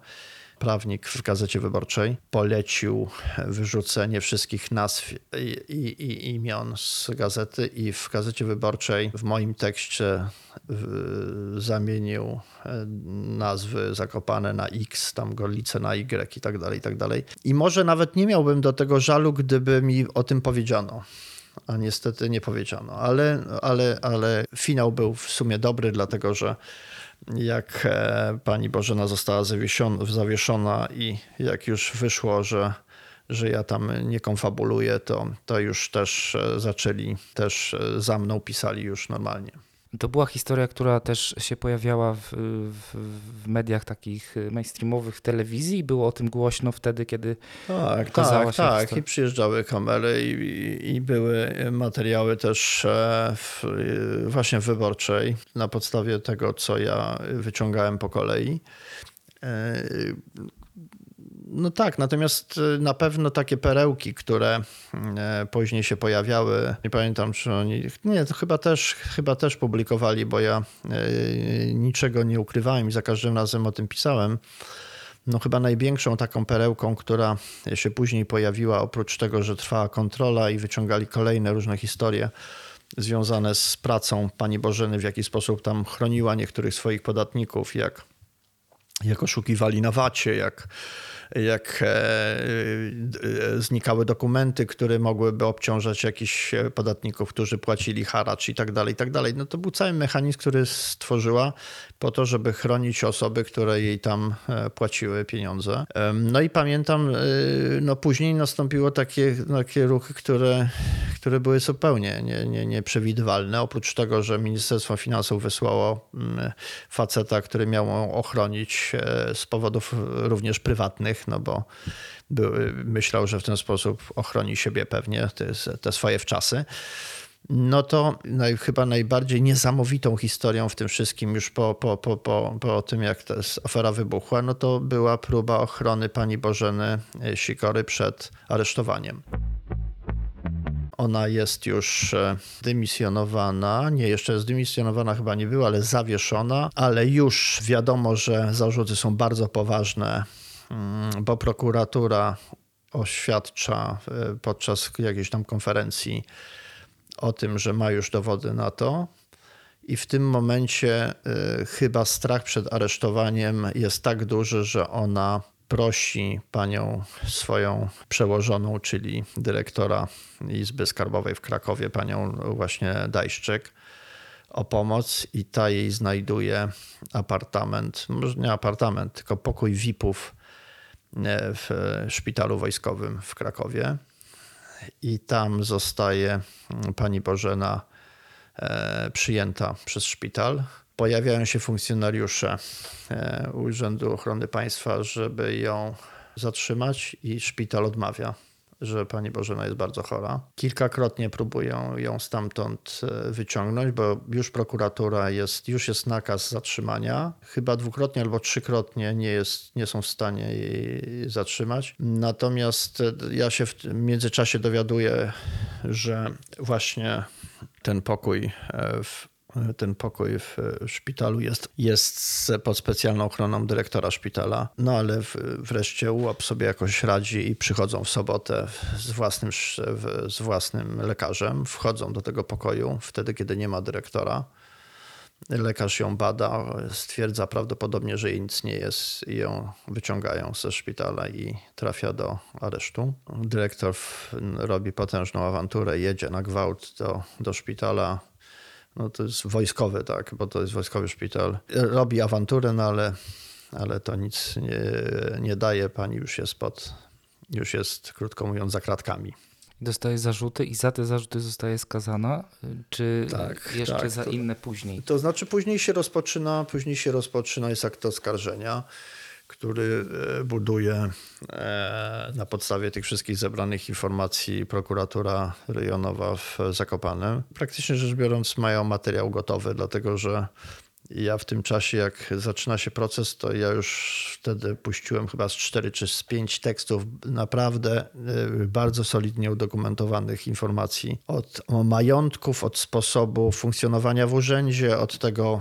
prawnik w Gazecie Wyborczej polecił wyrzucenie wszystkich nazw i, i, i imion z gazety i w Gazecie Wyborczej w moim tekście w, zamienił e, nazwy Zakopane na X, tam Gorlice na Y i tak dalej, i tak dalej. I może nawet nie miałbym do tego żalu, gdyby mi o tym powiedziano a niestety nie powiedziano. Ale, ale, ale finał był w sumie dobry, dlatego że jak e, pani Bożena została zawieszona i jak już wyszło, że, że ja tam nie konfabuluję, to, to już też e, zaczęli, też e, za mną pisali już normalnie. To była historia, która też się pojawiała w, w, w mediach takich mainstreamowych, w telewizji. Było o tym głośno wtedy, kiedy Tak, tak, tak. historia. I przyjeżdżały kamery i, i, i były materiały też e, w, e, właśnie wyborczej na podstawie tego, co ja wyciągałem po kolei. No tak, natomiast e, na pewno takie perełki, które e, później się pojawiały, nie pamiętam czy oni, nie, to chyba też, chyba też publikowali, bo ja e, niczego nie ukrywałem i za każdym razem o tym pisałem. No chyba największą taką perełką, która się później pojawiła, oprócz tego, że trwała kontrola i wyciągali kolejne różne historie związane z pracą pani Bożeny, w jaki sposób tam chroniła niektórych swoich podatników, jak, jak oszukiwali na wacie, jak, jak e, e, znikały dokumenty, które mogłyby obciążać jakichś podatników, którzy płacili haracz i tak dalej, i tak dalej. No to był cały mechanizm, który stworzyła po to, żeby chronić osoby, które jej tam e, płaciły pieniądze. No i pamiętam, e, no później nastąpiło takie, takie ruchy, które, które były zupełnie nie, nie, nieprzewidywalne. Oprócz tego, że Ministerstwo Finansów wysłało mm, faceta, który miał ochronić e, z powodów również prywatnych, no bo myślał, że w ten sposób ochroni siebie pewnie, te, te swoje wczasy. No to naj, chyba najbardziej niesamowitą historią w tym wszystkim, już po, po, po, po, po tym, jak ta afera wybuchła, no to była próba ochrony pani Bożeny Sikory przed aresztowaniem. Ona jest już e, dymisjonowana. Nie, jeszcze zdymisjonowana chyba nie była, ale zawieszona. Ale już wiadomo, że zarzuty są bardzo poważne, bo prokuratura oświadcza e, podczas jakiejś tam konferencji o tym, że ma już dowody na to. I w tym momencie y, chyba strach przed aresztowaniem jest tak duży, że ona prosi panią swoją przełożoną, czyli dyrektora Izby Skarbowej w Krakowie, panią właśnie Dajszczyk, o pomoc i ta jej znajduje apartament, może nie apartament, tylko pokój VIP-ów w szpitalu wojskowym w Krakowie i tam zostaje mm, pani Bożena e, przyjęta przez szpital. Pojawiają się funkcjonariusze e, Urzędu Ochrony Państwa, żeby ją zatrzymać i szpital odmawia, że pani Bożena jest bardzo chora. Kilkakrotnie próbują ją stamtąd e, wyciągnąć, bo już prokuratura jest, już jest nakaz zatrzymania. Chyba dwukrotnie albo trzykrotnie nie, jest, nie są w stanie jej zatrzymać. Natomiast e, ja się w międzyczasie dowiaduję, że właśnie ten pokój e, w ten pokój w szpitalu jest, jest pod specjalną ochroną dyrektora szpitala. No ale w, wreszcie UOP sobie jakoś radzi i przychodzą w sobotę z własnym, z własnym lekarzem. Wchodzą do tego pokoju wtedy, kiedy nie ma dyrektora. Lekarz ją bada, stwierdza prawdopodobnie, że jej nic nie jest i ją wyciągają ze szpitala i trafia do aresztu. Dyrektor robi potężną awanturę, jedzie na gwałt do, do szpitala. No to jest wojskowy, tak, bo to jest wojskowy szpital. Robi awanturę, no ale, ale to nic nie, nie daje. Pani już jest pod, już jest, krótko mówiąc, za kratkami dostaje zarzuty i za te zarzuty zostaje skazana, czy tak, jeszcze tak, za to, inne później? To znaczy później się rozpoczyna, później się rozpoczyna jest akt oskarżenia, który e, buduje e, na podstawie tych wszystkich zebranych informacji prokuratura rejonowa w Zakopanem. Praktycznie rzecz biorąc mają materiał gotowy, dlatego że ja w tym czasie, jak zaczyna się proces, to ja już wtedy puściłem chyba z 4 czy z 5 tekstów naprawdę y, bardzo solidnie udokumentowanych informacji od majątków, od sposobu funkcjonowania w urzędzie, od tego,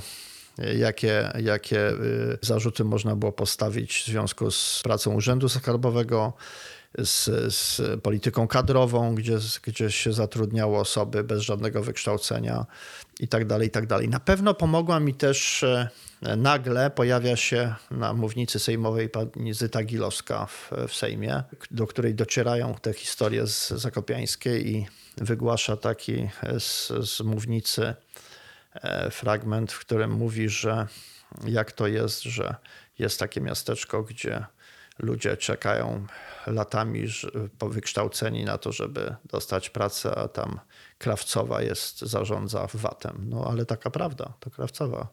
jakie, jakie y, zarzuty można było postawić w związku z pracą Urzędu Skarbowego, z, z polityką kadrową, gdzie, gdzie się zatrudniało osoby bez żadnego wykształcenia i tak tak. Na pewno pomogła mi też e, nagle pojawia się na mównicy sejmowej pani Zyta Gilowska w, w Sejmie, do której docierają te historie z Zakopiańskiej i wygłasza taki z, z mównicy e, fragment, w którym mówi, że jak to jest, że jest takie miasteczko, gdzie ludzie czekają latami po wykształceni na to, żeby dostać pracę, a tam Krawcowa jest, zarządza VAT-em. No ale taka prawda, to Krawcowa.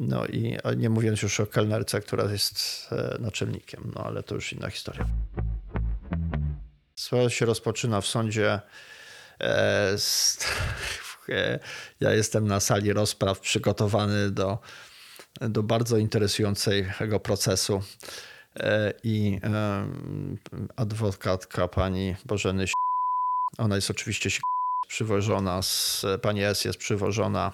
No i nie mówiąc już o kelnerce, która jest e, naczelnikiem, no ale to już inna historia. Sprawa się rozpoczyna w sądzie. E, e, ja jestem na sali rozpraw przygotowany do, do bardzo interesującego procesu. I adwokatka pani Bożeny ona jest oczywiście przywożona, z, pani S jest przywożona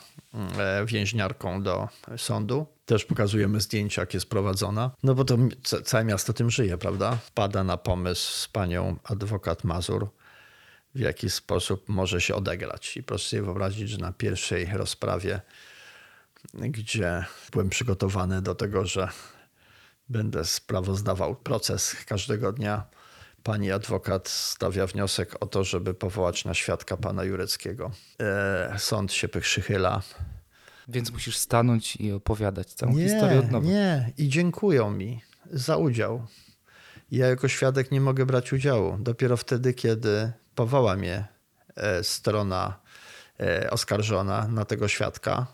e, więźniarką do sądu. Też pokazujemy zdjęcia, jak jest prowadzona. No bo to całe miasto tym żyje, prawda? Pada na pomysł z panią adwokat Mazur, w jaki sposób może się odegrać. I proszę sobie wyobrazić, że na pierwszej rozprawie, gdzie byłem przygotowany do tego, że będę sprawozdawał proces każdego dnia, pani adwokat stawia wniosek o to, żeby powołać na świadka pana Jureckiego. E, sąd się przychyla. Więc musisz stanąć i opowiadać całą nie, historię od nowa. Nie, i dziękują mi za udział. Ja jako świadek nie mogę brać udziału. Dopiero wtedy, kiedy powoła mnie e, strona e, oskarżona na tego świadka.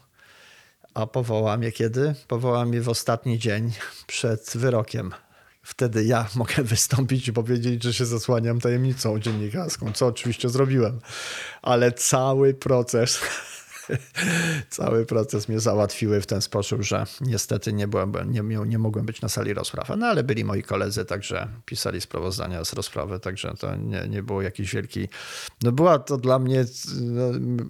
A powoła mnie kiedy? Powoła mnie w ostatni dzień przed wyrokiem wtedy ja [laughs] mogę wystąpić i powiedzieć, że się zasłaniam tajemnicą dziennikarską, co oczywiście zrobiłem. Ale cały proces [laughs] cały proces mnie załatwiły w ten sposób, że niestety nie, byłem, nie, nie mogłem być na sali rozprawy. No ale byli moi koledzy, także pisali sprawozdania z rozprawy, także to nie, nie było jakiś wielki... No była to dla mnie... No,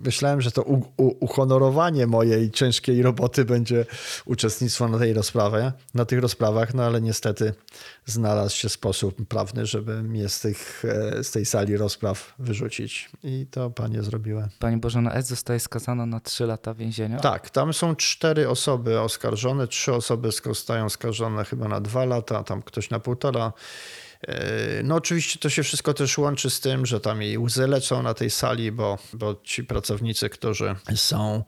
myślałem, że to u, u, uhonorowanie mojej ciężkiej roboty będzie uczestnictwo na tej rozprawie, na tych rozprawach, no ale niestety znalazł się sposób prawny, żeby mnie z, tych, e, z tej sali rozpraw wyrzucić. I to panie zrobiły. Pani Bożena S. zostaje skazana na 3 lata więzienia? Tak, tam są cztery osoby oskarżone, trzy osoby zostają oskarżone chyba na dwa lata, tam ktoś na półtora. E, no oczywiście to się wszystko też łączy z tym, że tam jej łzy lecą na tej sali, bo, bo ci pracownicy, którzy są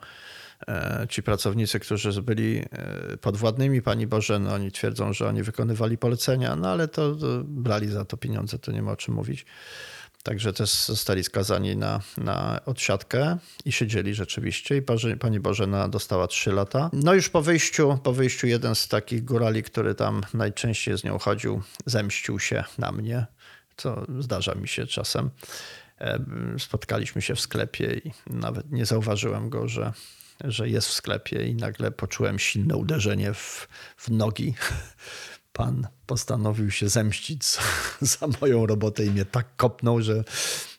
ci pracownicy, którzy byli e, podwładnymi Pani Boże, no oni twierdzą, że oni wykonywali polecenia, no ale to, brali za to pieniądze, to nie ma o czym mówić. Także też zostali skazani na, na odsiadkę i siedzieli rzeczywiście. I pani Bożena dostała 3 lata. No już po wyjściu, po wyjściu jeden z takich górali, który tam najczęściej z nią chodził, zemścił się na mnie, co zdarza mi się czasem. E, spotkaliśmy się w sklepie i nawet nie zauważyłem go, że, że jest w sklepie i nagle poczułem silne uderzenie w, w nogi [laughs] pan postanowił się zemścić za, [laughs] za moją robotę i mnie tak kopnął, że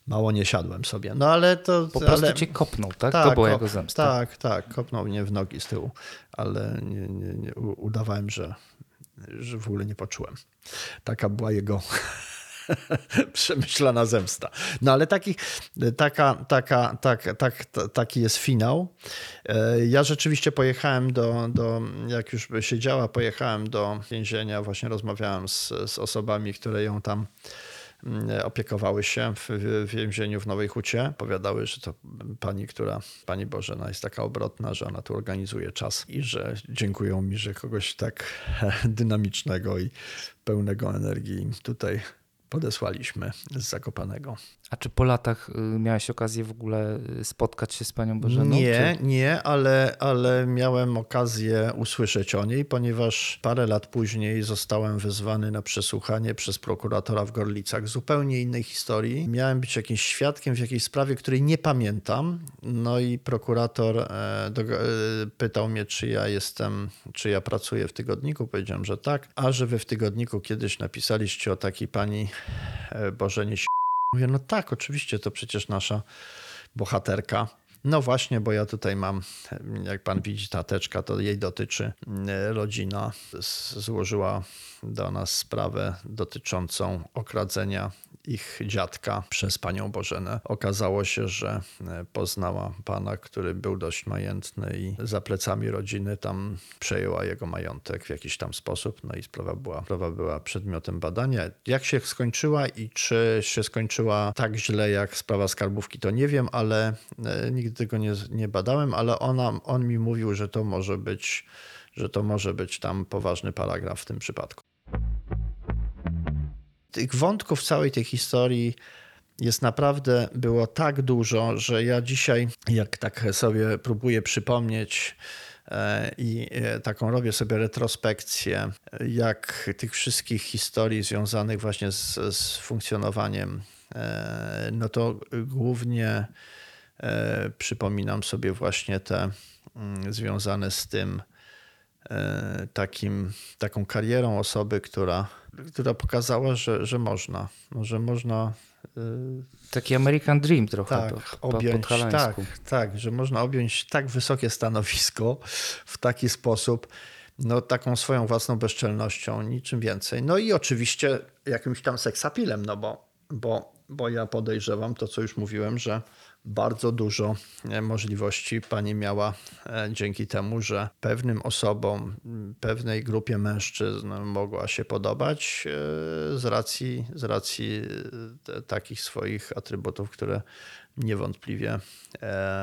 mało nie siadłem sobie. No ale to... Po prostu ale... cię kopnął, tak? to była kop- jego zemsta. Tak, tak, kopnął mnie w nogi z tyłu, ale nie, nie, nie, udawałem, że, że w ogóle nie poczułem. Taka była jego [laughs] przemyślana zemsta. No ale taki, taka, taka, tak, tak, ta- taki jest finał. E, Ja rzeczywiście pojechałem do, do, jak już by się działa, pojechałem do więzienia, właśnie rozmawiałem z, z osobami, które ją tam mm, opiekowały się w, w więzieniu w Nowej Hucie. Powiadały, że to pani, która, pani Bożena jest taka obrotna, że ona tu organizuje czas i że dziękują mi, że kogoś tak [laughs] dynamicznego i pełnego energii tutaj podesłaliśmy z Zakopanego. A czy po latach y, miałeś okazję w ogóle y, spotkać się z panią Bożeną? Nie, Czy... nie, ale, ale miałem okazję usłyszeć o niej, ponieważ parę lat później zostałem wezwany na przesłuchanie przez prokuratora w Gorlicach. Zupełnie innej historii. Miałem być jakimś świadkiem w jakiejś sprawie, której nie pamiętam. No i prokurator e, e, pytał mnie, czy ja jestem, czy ja pracuję w tygodniku. Powiedziałem, że tak. A że wy w tygodniku kiedyś napisaliście o takiej pani e, Bożenie Mówię, no tak, oczywiście, to przecież nasza bohaterka. No właśnie, bo ja tutaj mam, jak pan widzi, ta teczka, to jej dotyczy. Rodzina z- złożyła do nas sprawę dotyczącą okradzenia ich dziadka przez panią Bożenę. Okazało się, że poznała pana, który był dość majętny i za plecami rodziny tam przejęła jego majątek w jakiś tam sposób. No i sprawa była, sprawa była przedmiotem badania. Jak się skończyła i czy się skończyła tak źle jak sprawa skarbówki, to nie wiem, ale e, nigdy tego nie, nie badałem, ale ona, on mi mówił, że to może być, że to może być tam poważny paragraf w tym przypadku. Tych wątków całej tej historii jest naprawdę było tak dużo, że ja dzisiaj, jak tak sobie próbuję przypomnieć e, i e, taką robię sobie retrospekcję, jak tych wszystkich historii związanych właśnie z, z funkcjonowaniem, e, no to głównie przypominam sobie właśnie te mm, związane z tym, takim, taką karierą osoby, która, która pokazała, że, że można, no, że można e, Taki American Dream trochę tak, po, po objąć, tak, podhalańsku. tak, że można objąć tak wysokie stanowisko w taki sposób, no taką swoją własną bezczelnością, niczym więcej. No i oczywiście jakimś tam seksapilem, no bo, bo, bo ja podejrzewam to, co już mówiłem, że bardzo dużo e, możliwości pani miała e, dzięki temu, że pewnym osobom, pewnej grupie mężczyzn mogła się podobać e, z racji, z racji takich swoich atrybutów, które niewątpliwie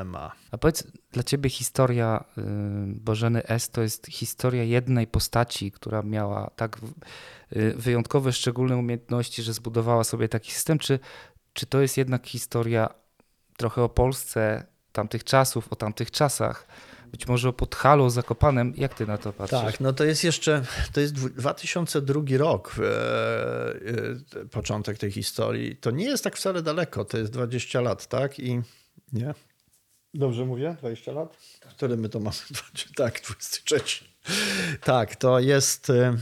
ma. A powiedz, dla ciebie historia y, Bożeny S. to jest historia jednej postaci, która miała tak y, wyjątkowe, szczególne umiejętności, że zbudowała sobie taki system, czy, czy to jest jednak historia trochę o Polsce tamtych czasów, o tamtych czasach? Być może o Podhalu, o Zakopanem. Jak ty na to patrzysz? Tak, no to jest jeszcze, to jest dwu- 2002 rok, e, e, początek tej historii. To nie jest tak wcale daleko, to jest 20 lat, tak? I nie? Dobrze mówię? 20 lat? Które my to mamy? [laughs] Tak, 23. Tak, to jest... e,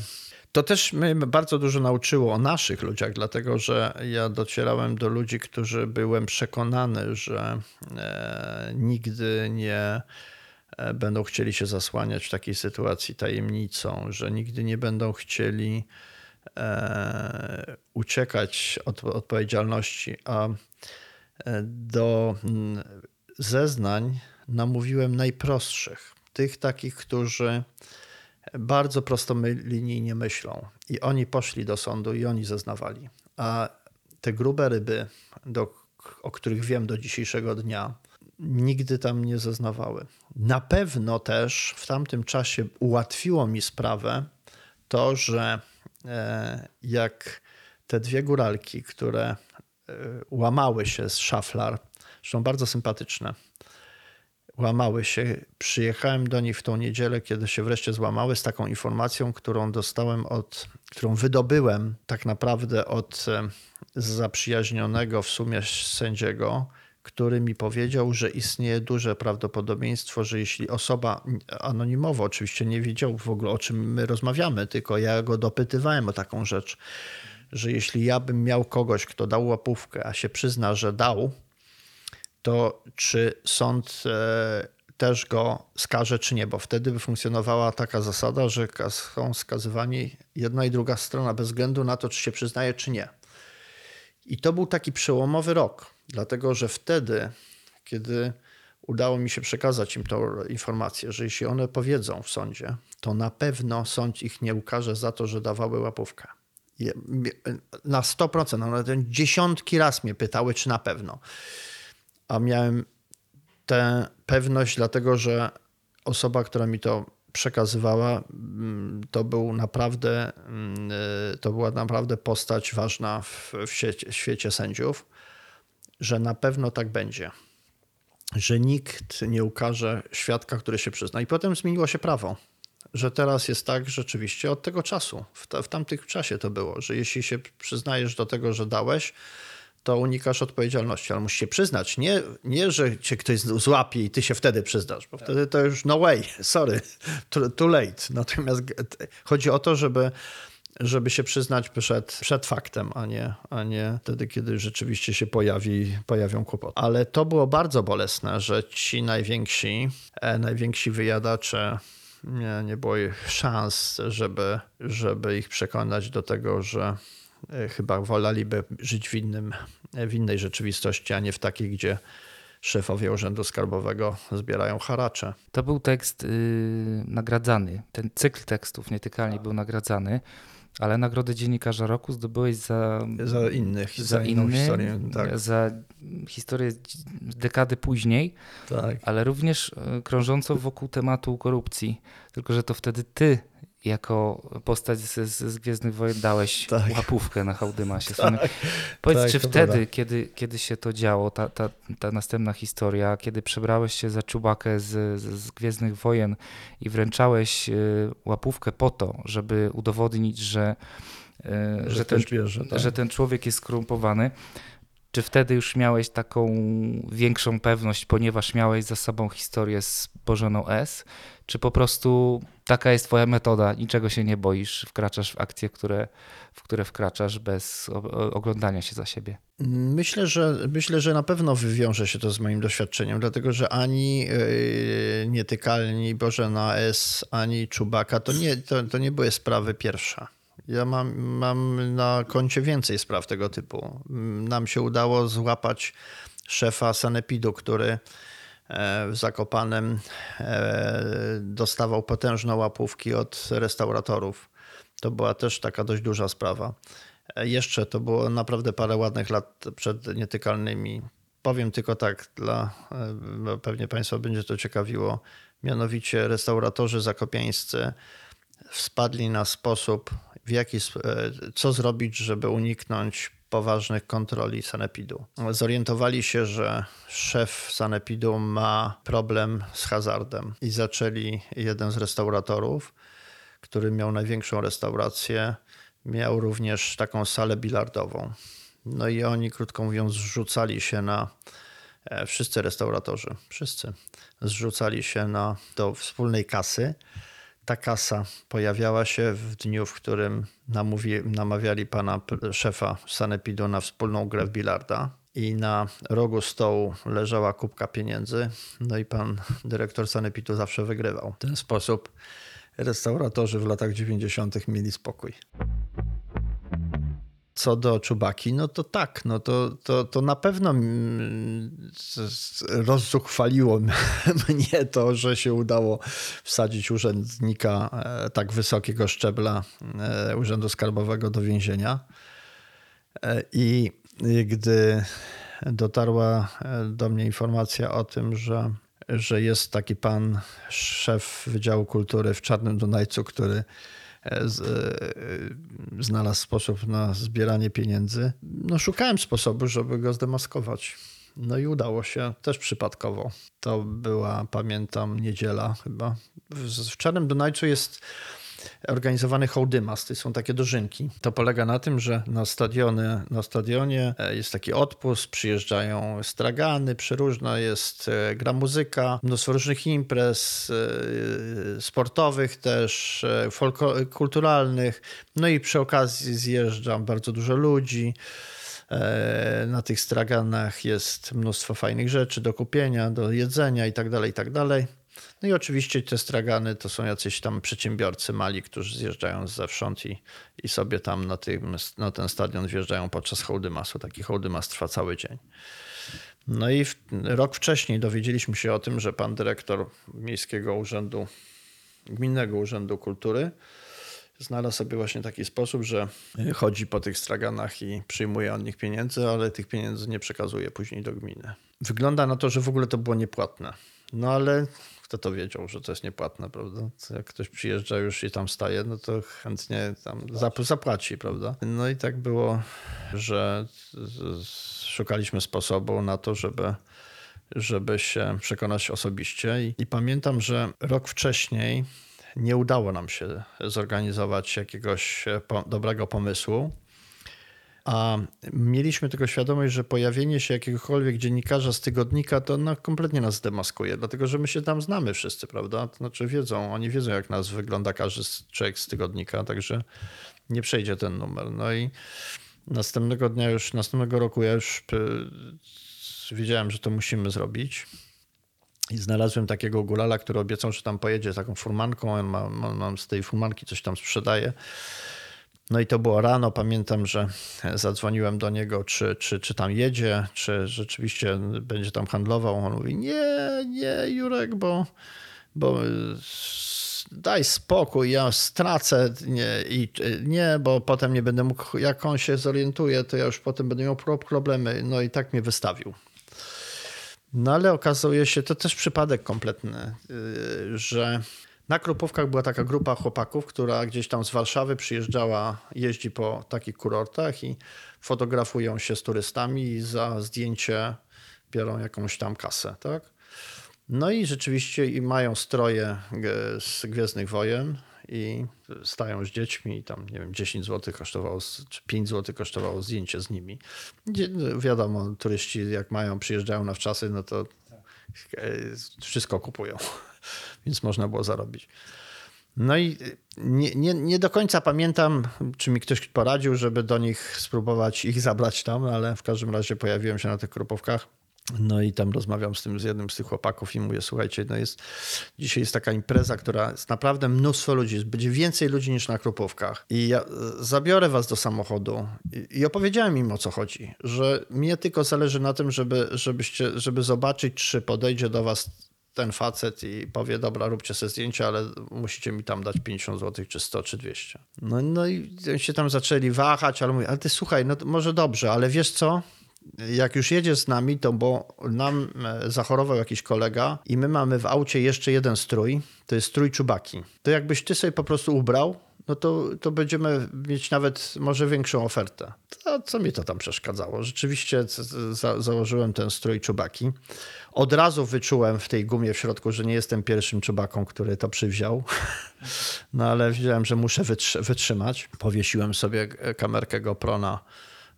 To też mnie bardzo dużo nauczyło o naszych ludziach, dlatego że ja docierałem do ludzi, którzy byłem przekonany, że e, nigdy nie e, będą chcieli się zasłaniać w takiej sytuacji tajemnicą, że nigdy nie będą chcieli e, uciekać od odpowiedzialności, a e, do zeznań namówiłem najprostszych, tych takich, którzy bardzo prostolinijnie myślą. I oni poszli do sądu i oni zeznawali. A te grube ryby, do, o których wiem do dzisiejszego dnia, nigdy tam nie zeznawały. Na pewno też w tamtym czasie ułatwiło mi sprawę to, że e, jak te dwie góralki, które e, łamały się z szaflar, zresztą bardzo sympatyczne, łamały się. Przyjechałem do nich w tą niedzielę, kiedy się wreszcie złamały, z taką informacją, którą dostałem od, którą wydobyłem tak naprawdę od zaprzyjaźnionego w sumie sędziego, który mi powiedział, że istnieje duże prawdopodobieństwo, że jeśli osoba anonimowo, oczywiście nie wiedział w ogóle o czym my rozmawiamy, tylko ja go dopytywałem o taką rzecz, że jeśli ja bym miał kogoś, kto dał łapówkę, a się przyzna, że dał, to czy sąd e, też go skaże, czy nie, bo wtedy by funkcjonowała taka zasada, że są skazywani jedna i druga strona bez względu na to, czy się przyznaje, czy nie. I to był taki przełomowy rok, dlatego że wtedy, kiedy udało mi się przekazać im tą informację, że jeśli one powiedzą w sądzie, to na pewno sąd ich nie ukaże za to, że dawały łapówkę. Na 100%, no, ten dziesiątki raz mnie pytały, czy na pewno. A miałem tę pewność, dlatego że osoba, która mi to przekazywała, mm, to był naprawdę, mm, to była naprawdę postać ważna w, w świecie, świecie sędziów, że na pewno tak będzie. Że nikt nie ukaże świadka, który się przyzna. I potem zmieniło się prawo, że teraz jest tak rzeczywiście od tego czasu, w, ta, w tamtym czasie to było, że jeśli się przyznajesz do tego, że dałeś, to unikasz odpowiedzialności, ale musisz się przyznać. Nie, nie że cię ktoś złapie i ty się wtedy przyznasz, bo wtedy to już no way, sorry, too, too late. Natomiast chodzi o to, żeby żeby się przyznać przed, przed faktem, a nie, a nie wtedy, kiedy rzeczywiście się pojawi, pojawią kłopoty. Ale to było bardzo bolesne, że ci najwięksi, e, najwięksi wyjadacze nie, nie było szans, żeby, żeby ich przekonać do tego, że chyba woleliby żyć w, innym, w innej rzeczywistości, a nie w takiej, gdzie szefowie Urzędu Skarbowego zbierają haracze. To był tekst yy, nagradzany. Ten cykl tekstów nietykalnie był nagradzany. Ale nagrodę dziennikarza roku zdobyłeś za, za innych, za, za inny, historię. Tak. Za historię dekady później, tak. ale również e, krążącą wokół tematu korupcji. Tylko, że to wtedy ty jako postać z, z Gwiezdnych Wojen dałeś tak. łapówkę na Hałdymasie. [laughs] Tak. Powiedz, tak, czy wtedy, kiedy, kiedy się to działo, ta, ta, ta następna historia, kiedy przebrałeś się za czubakę z, z, Gwiezdnych Wojen i wręczałeś y, łapówkę po to, żeby udowodnić, że, y, że, że, ten, bierze, tak. że ten człowiek jest skorumpowany, czy wtedy już miałeś taką większą pewność, ponieważ miałeś za sobą historię z Bożoną S? Czy po prostu taka jest twoja metoda, niczego się nie boisz, wkraczasz w akcje, które, w które wkraczasz bez oglądania się za siebie? Myślę, że myślę, że na pewno wywiąże się to z moim doświadczeniem, dlatego że ani yy, Nietykalni, Bożena S, ani Czubaka to nie, to, to nie były sprawy pierwsze. Ja mam, mam na koncie więcej spraw tego typu. Nam się udało złapać szefa Sanepidu, który w Zakopanem e, dostawał potężne łapówki od restauratorów. To była też taka dość duża sprawa. E, jeszcze to było naprawdę parę ładnych lat przed nietykalnymi. Powiem tylko tak, dla, pewnie Państwa będzie to ciekawiło. Mianowicie restauratorzy zakopiańscy spadli na sposób, w jaki, e, co zrobić, żeby uniknąć poważnych kontroli sanepidu. Zorientowali się, że szef sanepidu ma problem z hazardem i zaczęli jeden z restauratorów, który miał największą restaurację, miał również taką salę bilardową. No i oni, krótko mówiąc, zrzucali się na e, wszyscy restauratorzy, wszyscy zrzucali się na do wspólnej kasy ta kasa pojawiała się w dniu, w którym namówi, namawiali pana szefa Sanepidu na wspólną grę w bilarda i na rogu stołu leżała kubka pieniędzy, no i pan dyrektor Sanepidu zawsze wygrywał. W ten sposób restauratorzy w latach 90. mieli spokój. Co do Czubaki, no to tak, no to, to, to na pewno mm, rozzuchwaliło [laughs] mnie to, że się udało wsadzić urzędnika e, tak wysokiego szczebla e, Urzędu Skarbowego do więzienia. E, I gdy dotarła do mnie informacja o tym, że, że jest taki pan szef Wydziału Kultury w Czarnym Dunajcu, który z, e, znalazł sposób na zbieranie pieniędzy. No, szukałem sposobu, żeby go zdemaskować. No i udało się też przypadkowo. To była, pamiętam, niedziela chyba. W, Czarnym Dunajcu jest organizowany hołdymas, to są takie dożynki. To polega na tym, że na, stadiony, na stadionie e, jest taki odpust, przyjeżdżają stragany, przeróżna jest, e, gra muzyka, mnóstwo różnych imprez e, sportowych też, folko- kulturalnych, no i przy okazji zjeżdża bardzo dużo ludzi. Na tych straganach jest mnóstwo fajnych rzeczy do kupienia, do jedzenia i tak No i oczywiście te stragany to są jacyś tam przedsiębiorcy mali, którzy zjeżdżają zewsząd i, i sobie tam na, tym, na ten stadion wjeżdżają podczas hołdymasu. Taki hołdymas trwa cały dzień. No i w, rok wcześniej dowiedzieliśmy się o tym, że pan dyrektor Miejskiego Urzędu, Gminnego Urzędu Kultury znalazł sobie właśnie taki sposób, że chodzi po tych straganach i przyjmuje od nich pieniędzy, ale tych pieniędzy nie przekazuje później do gminy. Wygląda na to, że w ogóle to było niepłatne. No ale kto to wiedział, że to jest niepłatne, prawda? Jak ktoś przyjeżdża już i tam staje, no to chętnie tam zap- zapłaci, prawda? No i tak było, że szukaliśmy sposobu na to, żeby żeby się przekonać osobiście. I, I pamiętam, że rok wcześniej nie udało nam się zorganizować jakiegoś e, po, dobrego pomysłu. A mieliśmy tylko świadomość, że pojawienie się jakiegokolwiek dziennikarza z tygodnika to no, kompletnie nas demaskuje, dlatego że my się tam znamy wszyscy, prawda? To znaczy wiedzą, oni wiedzą, jak nas wygląda każdy człowiek z tygodnika, także nie przejdzie ten numer. No i następnego dnia już, następnego roku ja już y, wiedziałem, że to musimy zrobić. I znalazłem takiego gulala, który obiecał, że tam pojedzie taką furmanką. On ma, nam z tej furmanki coś tam sprzedaje. No i to było rano. Pamiętam, że zadzwoniłem do niego, czy, czy, czy tam jedzie, czy rzeczywiście będzie tam handlował. On mówi: Nie, nie, Jurek, bo, bo y, daj spokój, ja stracę. Nie, i, nie, bo potem nie będę mógł, jak on się zorientuje, to ja już potem będę miał pro- problemy. No i tak mnie wystawił. No ale okazuje się, to też przypadek kompletny, yy, że na Krupówkach była taka grupa chłopaków, która gdzieś tam z Warszawy przyjeżdżała, jeździ po takich kurortach i fotografują się z turystami i za zdjęcie biorą jakąś tam kasę, tak? No i rzeczywiście i mają stroje g- z Gwiezdnych Wojen i stają z dziećmi i tam, nie wiem, 10 zł kosztowało, czy 5 zł kosztowało zdjęcie z nimi. Dzie- Wiadomo, turyści jak mają, przyjeżdżają na wczasy, no to e, wszystko kupują, więc można było zarobić. No i nie, nie, nie do końca pamiętam, czy mi ktoś poradził, żeby do nich spróbować ich zabrać tam, ale w każdym razie pojawiłem się na tych krupówkach. No i tam rozmawiam z tym z jednym z tych chłopaków i mówię, słuchajcie, no jest, dzisiaj jest taka impreza, która jest naprawdę mnóstwo ludzi, będzie więcej ludzi niż na Krupówkach. I ja e, zabiorę was do samochodu i, i opowiedziałem im o co chodzi, że mnie tylko zależy na tym, żeby, żebyście, żeby zobaczyć, czy podejdzie do was ten facet i powie, dobra, róbcie sobie zdjęcia, ale musicie mi tam dać 50 zł, czy 100, czy 200. No, no i się tam zaczęli wahać, ale mówię, ale ty słuchaj, no może dobrze, ale wiesz co? Jak już jedziesz z nami, to bo nam e, zachorował jakiś kolega i my mamy w aucie jeszcze jeden strój, to jest strój czubaki. To jakbyś ty sobie po prostu ubrał, no to, to będziemy mieć nawet może większą ofertę. To co mi to tam przeszkadzało? Rzeczywiście za, założyłem ten strój czubaki. Od razu wyczułem w tej gumie w środku, że nie jestem pierwszym czubaką, który to przywziął. No ale wiedziałem, że muszę wytrzy- wytrzymać. Powiesiłem sobie kamerkę GoPro na,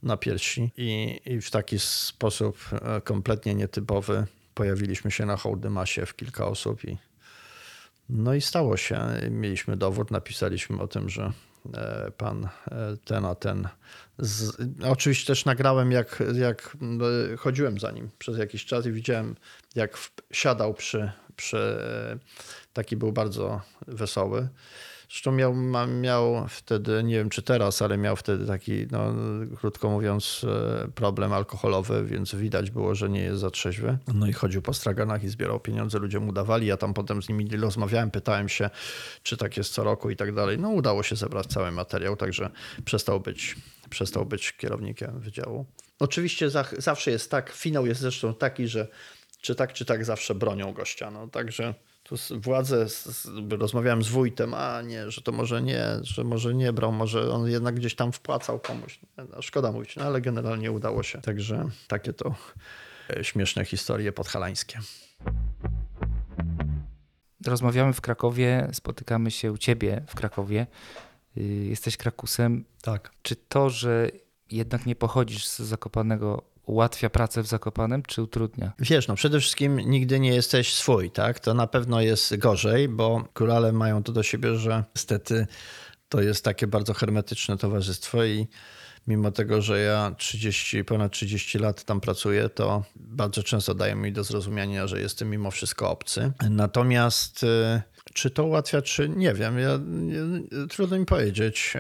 na piersi i, i w taki sposób e, kompletnie nietypowy pojawiliśmy się na Hołdymasie w kilka osób i no i stało się. Mieliśmy dowód, napisaliśmy o tym, że pan e, ten a ten. Z... Oczywiście też nagrałem, jak, jak e, chodziłem za nim przez jakiś czas i widziałem, jak siadał przy, przy. e, Taki był bardzo wesoły. Zresztą miał, miał wtedy, nie wiem czy teraz, ale miał wtedy taki, no, krótko mówiąc, e, problem alkoholowy, więc widać było, że nie jest za trzeźwy. No i chodził po straganach i zbierał pieniądze, ludzie mu dawali. Ja tam potem z nimi rozmawiałem, pytałem się, czy tak jest co roku i tak dalej. No udało się zebrać cały materiał, także przestał być, przestał być kierownikiem wydziału. Oczywiście za, zawsze jest tak, finał jest zresztą taki, że czy tak, czy tak zawsze bronią gościa. No, także tu z- z- rozmawiałem z wójtem, a nie, że to może nie, że może nie brał, może on jednak gdzieś tam wpłacał komuś. No, szkoda mówić, no, ale generalnie udało się. Także takie to e, śmieszne historie podhalańskie. rozmawiamy w Krakowie, spotykamy się u ciebie w Krakowie. Y, Jesteś Krakusem. Tak. Czy to, że jednak nie pochodzisz z Zakopanego, ułatwia pracę w Zakopanem, czy utrudnia? Wiesz, no przede wszystkim nigdy nie jesteś swój, tak? To na pewno jest gorzej, bo górale mają to do siebie, że niestety to jest takie bardzo hermetyczne towarzystwo i mimo tego, że ja 30, ponad 30 lat tam pracuję, to bardzo często dają mi do zrozumienia, że jestem mimo wszystko obcy. Natomiast y, czy to ułatwia, czy nie wiem, ja, trudno mi powiedzieć.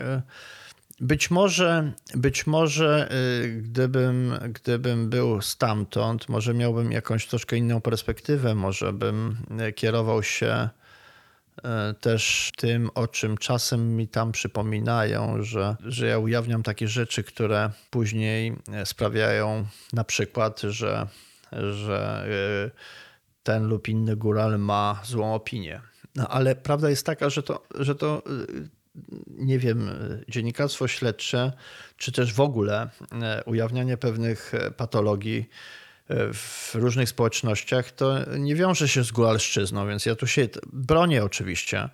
Być może, być może y, gdybym, gdybym był stamtąd, może miałbym jakąś troszkę inną perspektywę, może bym y, kierował się y, też tym, o czym czasem mi tam przypominają, że, że ja ujawniam takie rzeczy, które później sprawiają na przykład, że, że ten lub inny góral ma złą opinię. No, ale prawda jest taka, że to, że to nie wiem, dziennikarstwo śledcze, czy też w ogóle e, ujawnianie pewnych e, patologii e, w różnych społecznościach, to nie wiąże się z góralszczyzną, więc ja tu się bronię oczywiście.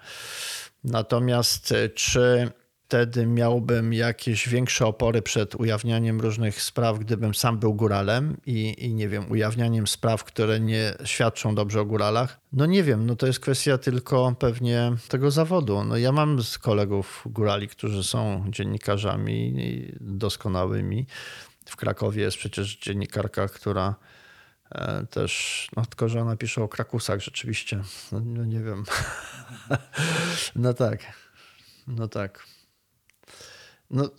Natomiast e, czy wtedy miałbym jakieś większe opory przed ujawnianiem różnych spraw, gdybym sam był góralem i, i nie wiem, ujawnianiem spraw, które nie świadczą dobrze o góralach? No nie wiem, no to jest kwestia tylko pewnie tego zawodu. No ja mam z kolegów górali, którzy są dziennikarzami doskonałymi. W Krakowie jest przecież dziennikarka, która e, też, no tylko, że ona pisze o Krakusach rzeczywiście. No, no nie wiem. [laughs] no tak. No tak. No,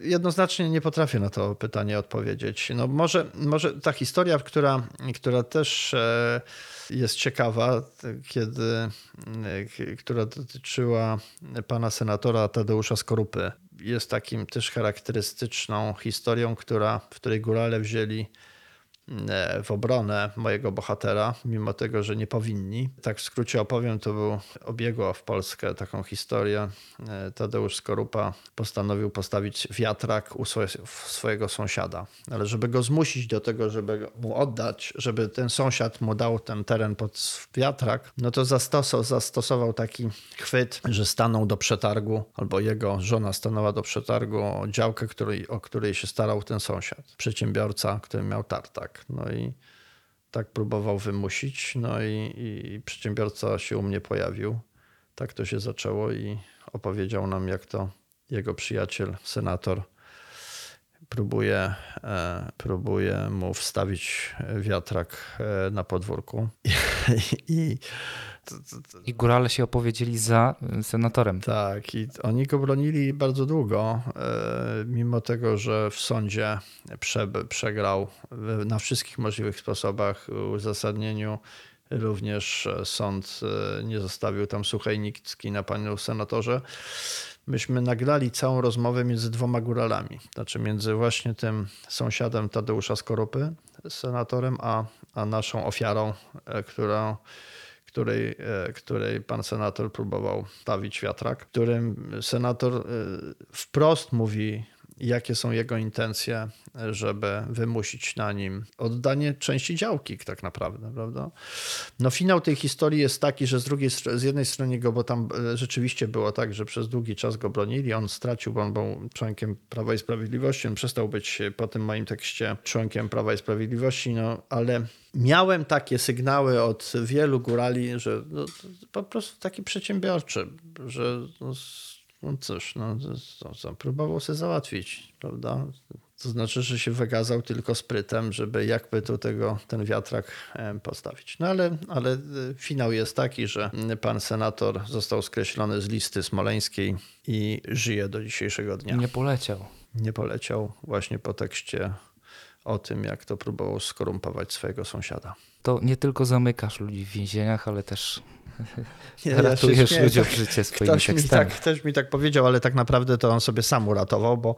jednoznacznie nie potrafię na to pytanie odpowiedzieć. No może, może ta historia, która, która też e, jest ciekawa, kiedy, która dotyczyła pana senatora Tadeusza Skorupy, jest takim też charakterystyczną historią, która, w której górale wzięli w obronę mojego bohatera, mimo tego, że nie powinni. Tak w skrócie opowiem, to był obiegła w Polskę taką historię. Tadeusz Skorupa postanowił postawić wiatrak u swojego sąsiada, ale żeby go zmusić do tego, żeby mu oddać, żeby ten sąsiad mu dał ten teren pod wiatrak, no to zastosował, zastosował taki chwyt, że stanął do przetargu, albo jego żona stanęła do przetargu działkę, której, o której się starał ten sąsiad. Przedsiębiorca, który miał tartak. No i tak próbował wymusić, no i, i przedsiębiorca się u mnie pojawił. Tak to się zaczęło i opowiedział nam, jak to jego przyjaciel, senator, próbuje, e, próbuje mu wstawić wiatrak e, na podwórku. [laughs] I, i, I górale się opowiedzieli za senatorem. tak, i oni go bronili bardzo długo, e, mimo tego, że w sądzie prze, przegrał na wszystkich możliwych sposobach. Uzasadnieniu również sąd e, nie zostawił tam suchej nitki na panu senatorze. Myśmy nagrali całą rozmowę między dwoma góralami, znaczy między właśnie tym sąsiadem Tadeusza Skorupy, senatorem, a, a naszą ofiarą, e, która której, której pan senator próbował stawić wiatrak, którym senator wprost mówi, jakie są jego intencje, żeby wymusić na nim oddanie części działki tak naprawdę, prawda? No finał tej historii jest taki, że z drugiej z jednej strony go, bo tam rzeczywiście było tak, że przez długi czas go bronili, on stracił, bo on był członkiem Prawa i Sprawiedliwości, on przestał być po tym moim tekście członkiem Prawa i Sprawiedliwości, no ale miałem takie sygnały od wielu górali, że no, po prostu taki przedsiębiorczy, że no, no cóż, no, co, co, próbował sobie załatwić, prawda? To znaczy, że się wykazał tylko sprytem, żeby jakby tu tego, ten wiatrak postawić. No ale, ale finał jest taki, że pan senator został skreślony z listy smoleńskiej i żyje do dzisiejszego dnia. Nie poleciał. Nie poleciał właśnie po tekście o tym, jak to próbował skorumpować swojego sąsiada. To nie tylko zamykasz ludzi w więzieniach, ale też nie, ratujesz ja ludziom życie swoimi ktoś tekstami. Mi tak, ktoś mi tak powiedział, ale tak naprawdę to on sobie sam uratował, bo,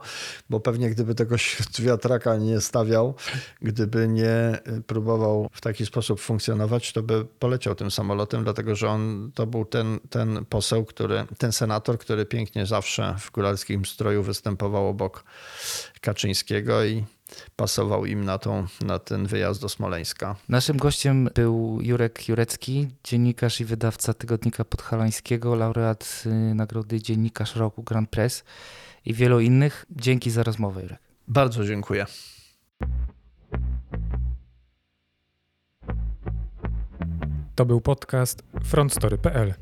bo pewnie gdyby tego wiatraka nie stawiał, gdyby nie próbował w taki sposób funkcjonować, to by poleciał tym samolotem, dlatego że on to był ten, ten poseł, który, ten senator, który pięknie zawsze w góralskim stroju występował obok Kaczyńskiego i pasował im na, tą, na ten wyjazd do Smoleńska. Naszym gościem był Jurek Jurecki, dziennikarz i wydawca Tygodnika Podhalańskiego, laureat y, nagrody Dziennikarz Roku Grand Press i wielu innych. Dzięki za rozmowę, Jurek. Bardzo dziękuję. To był podcast frontstory.pl.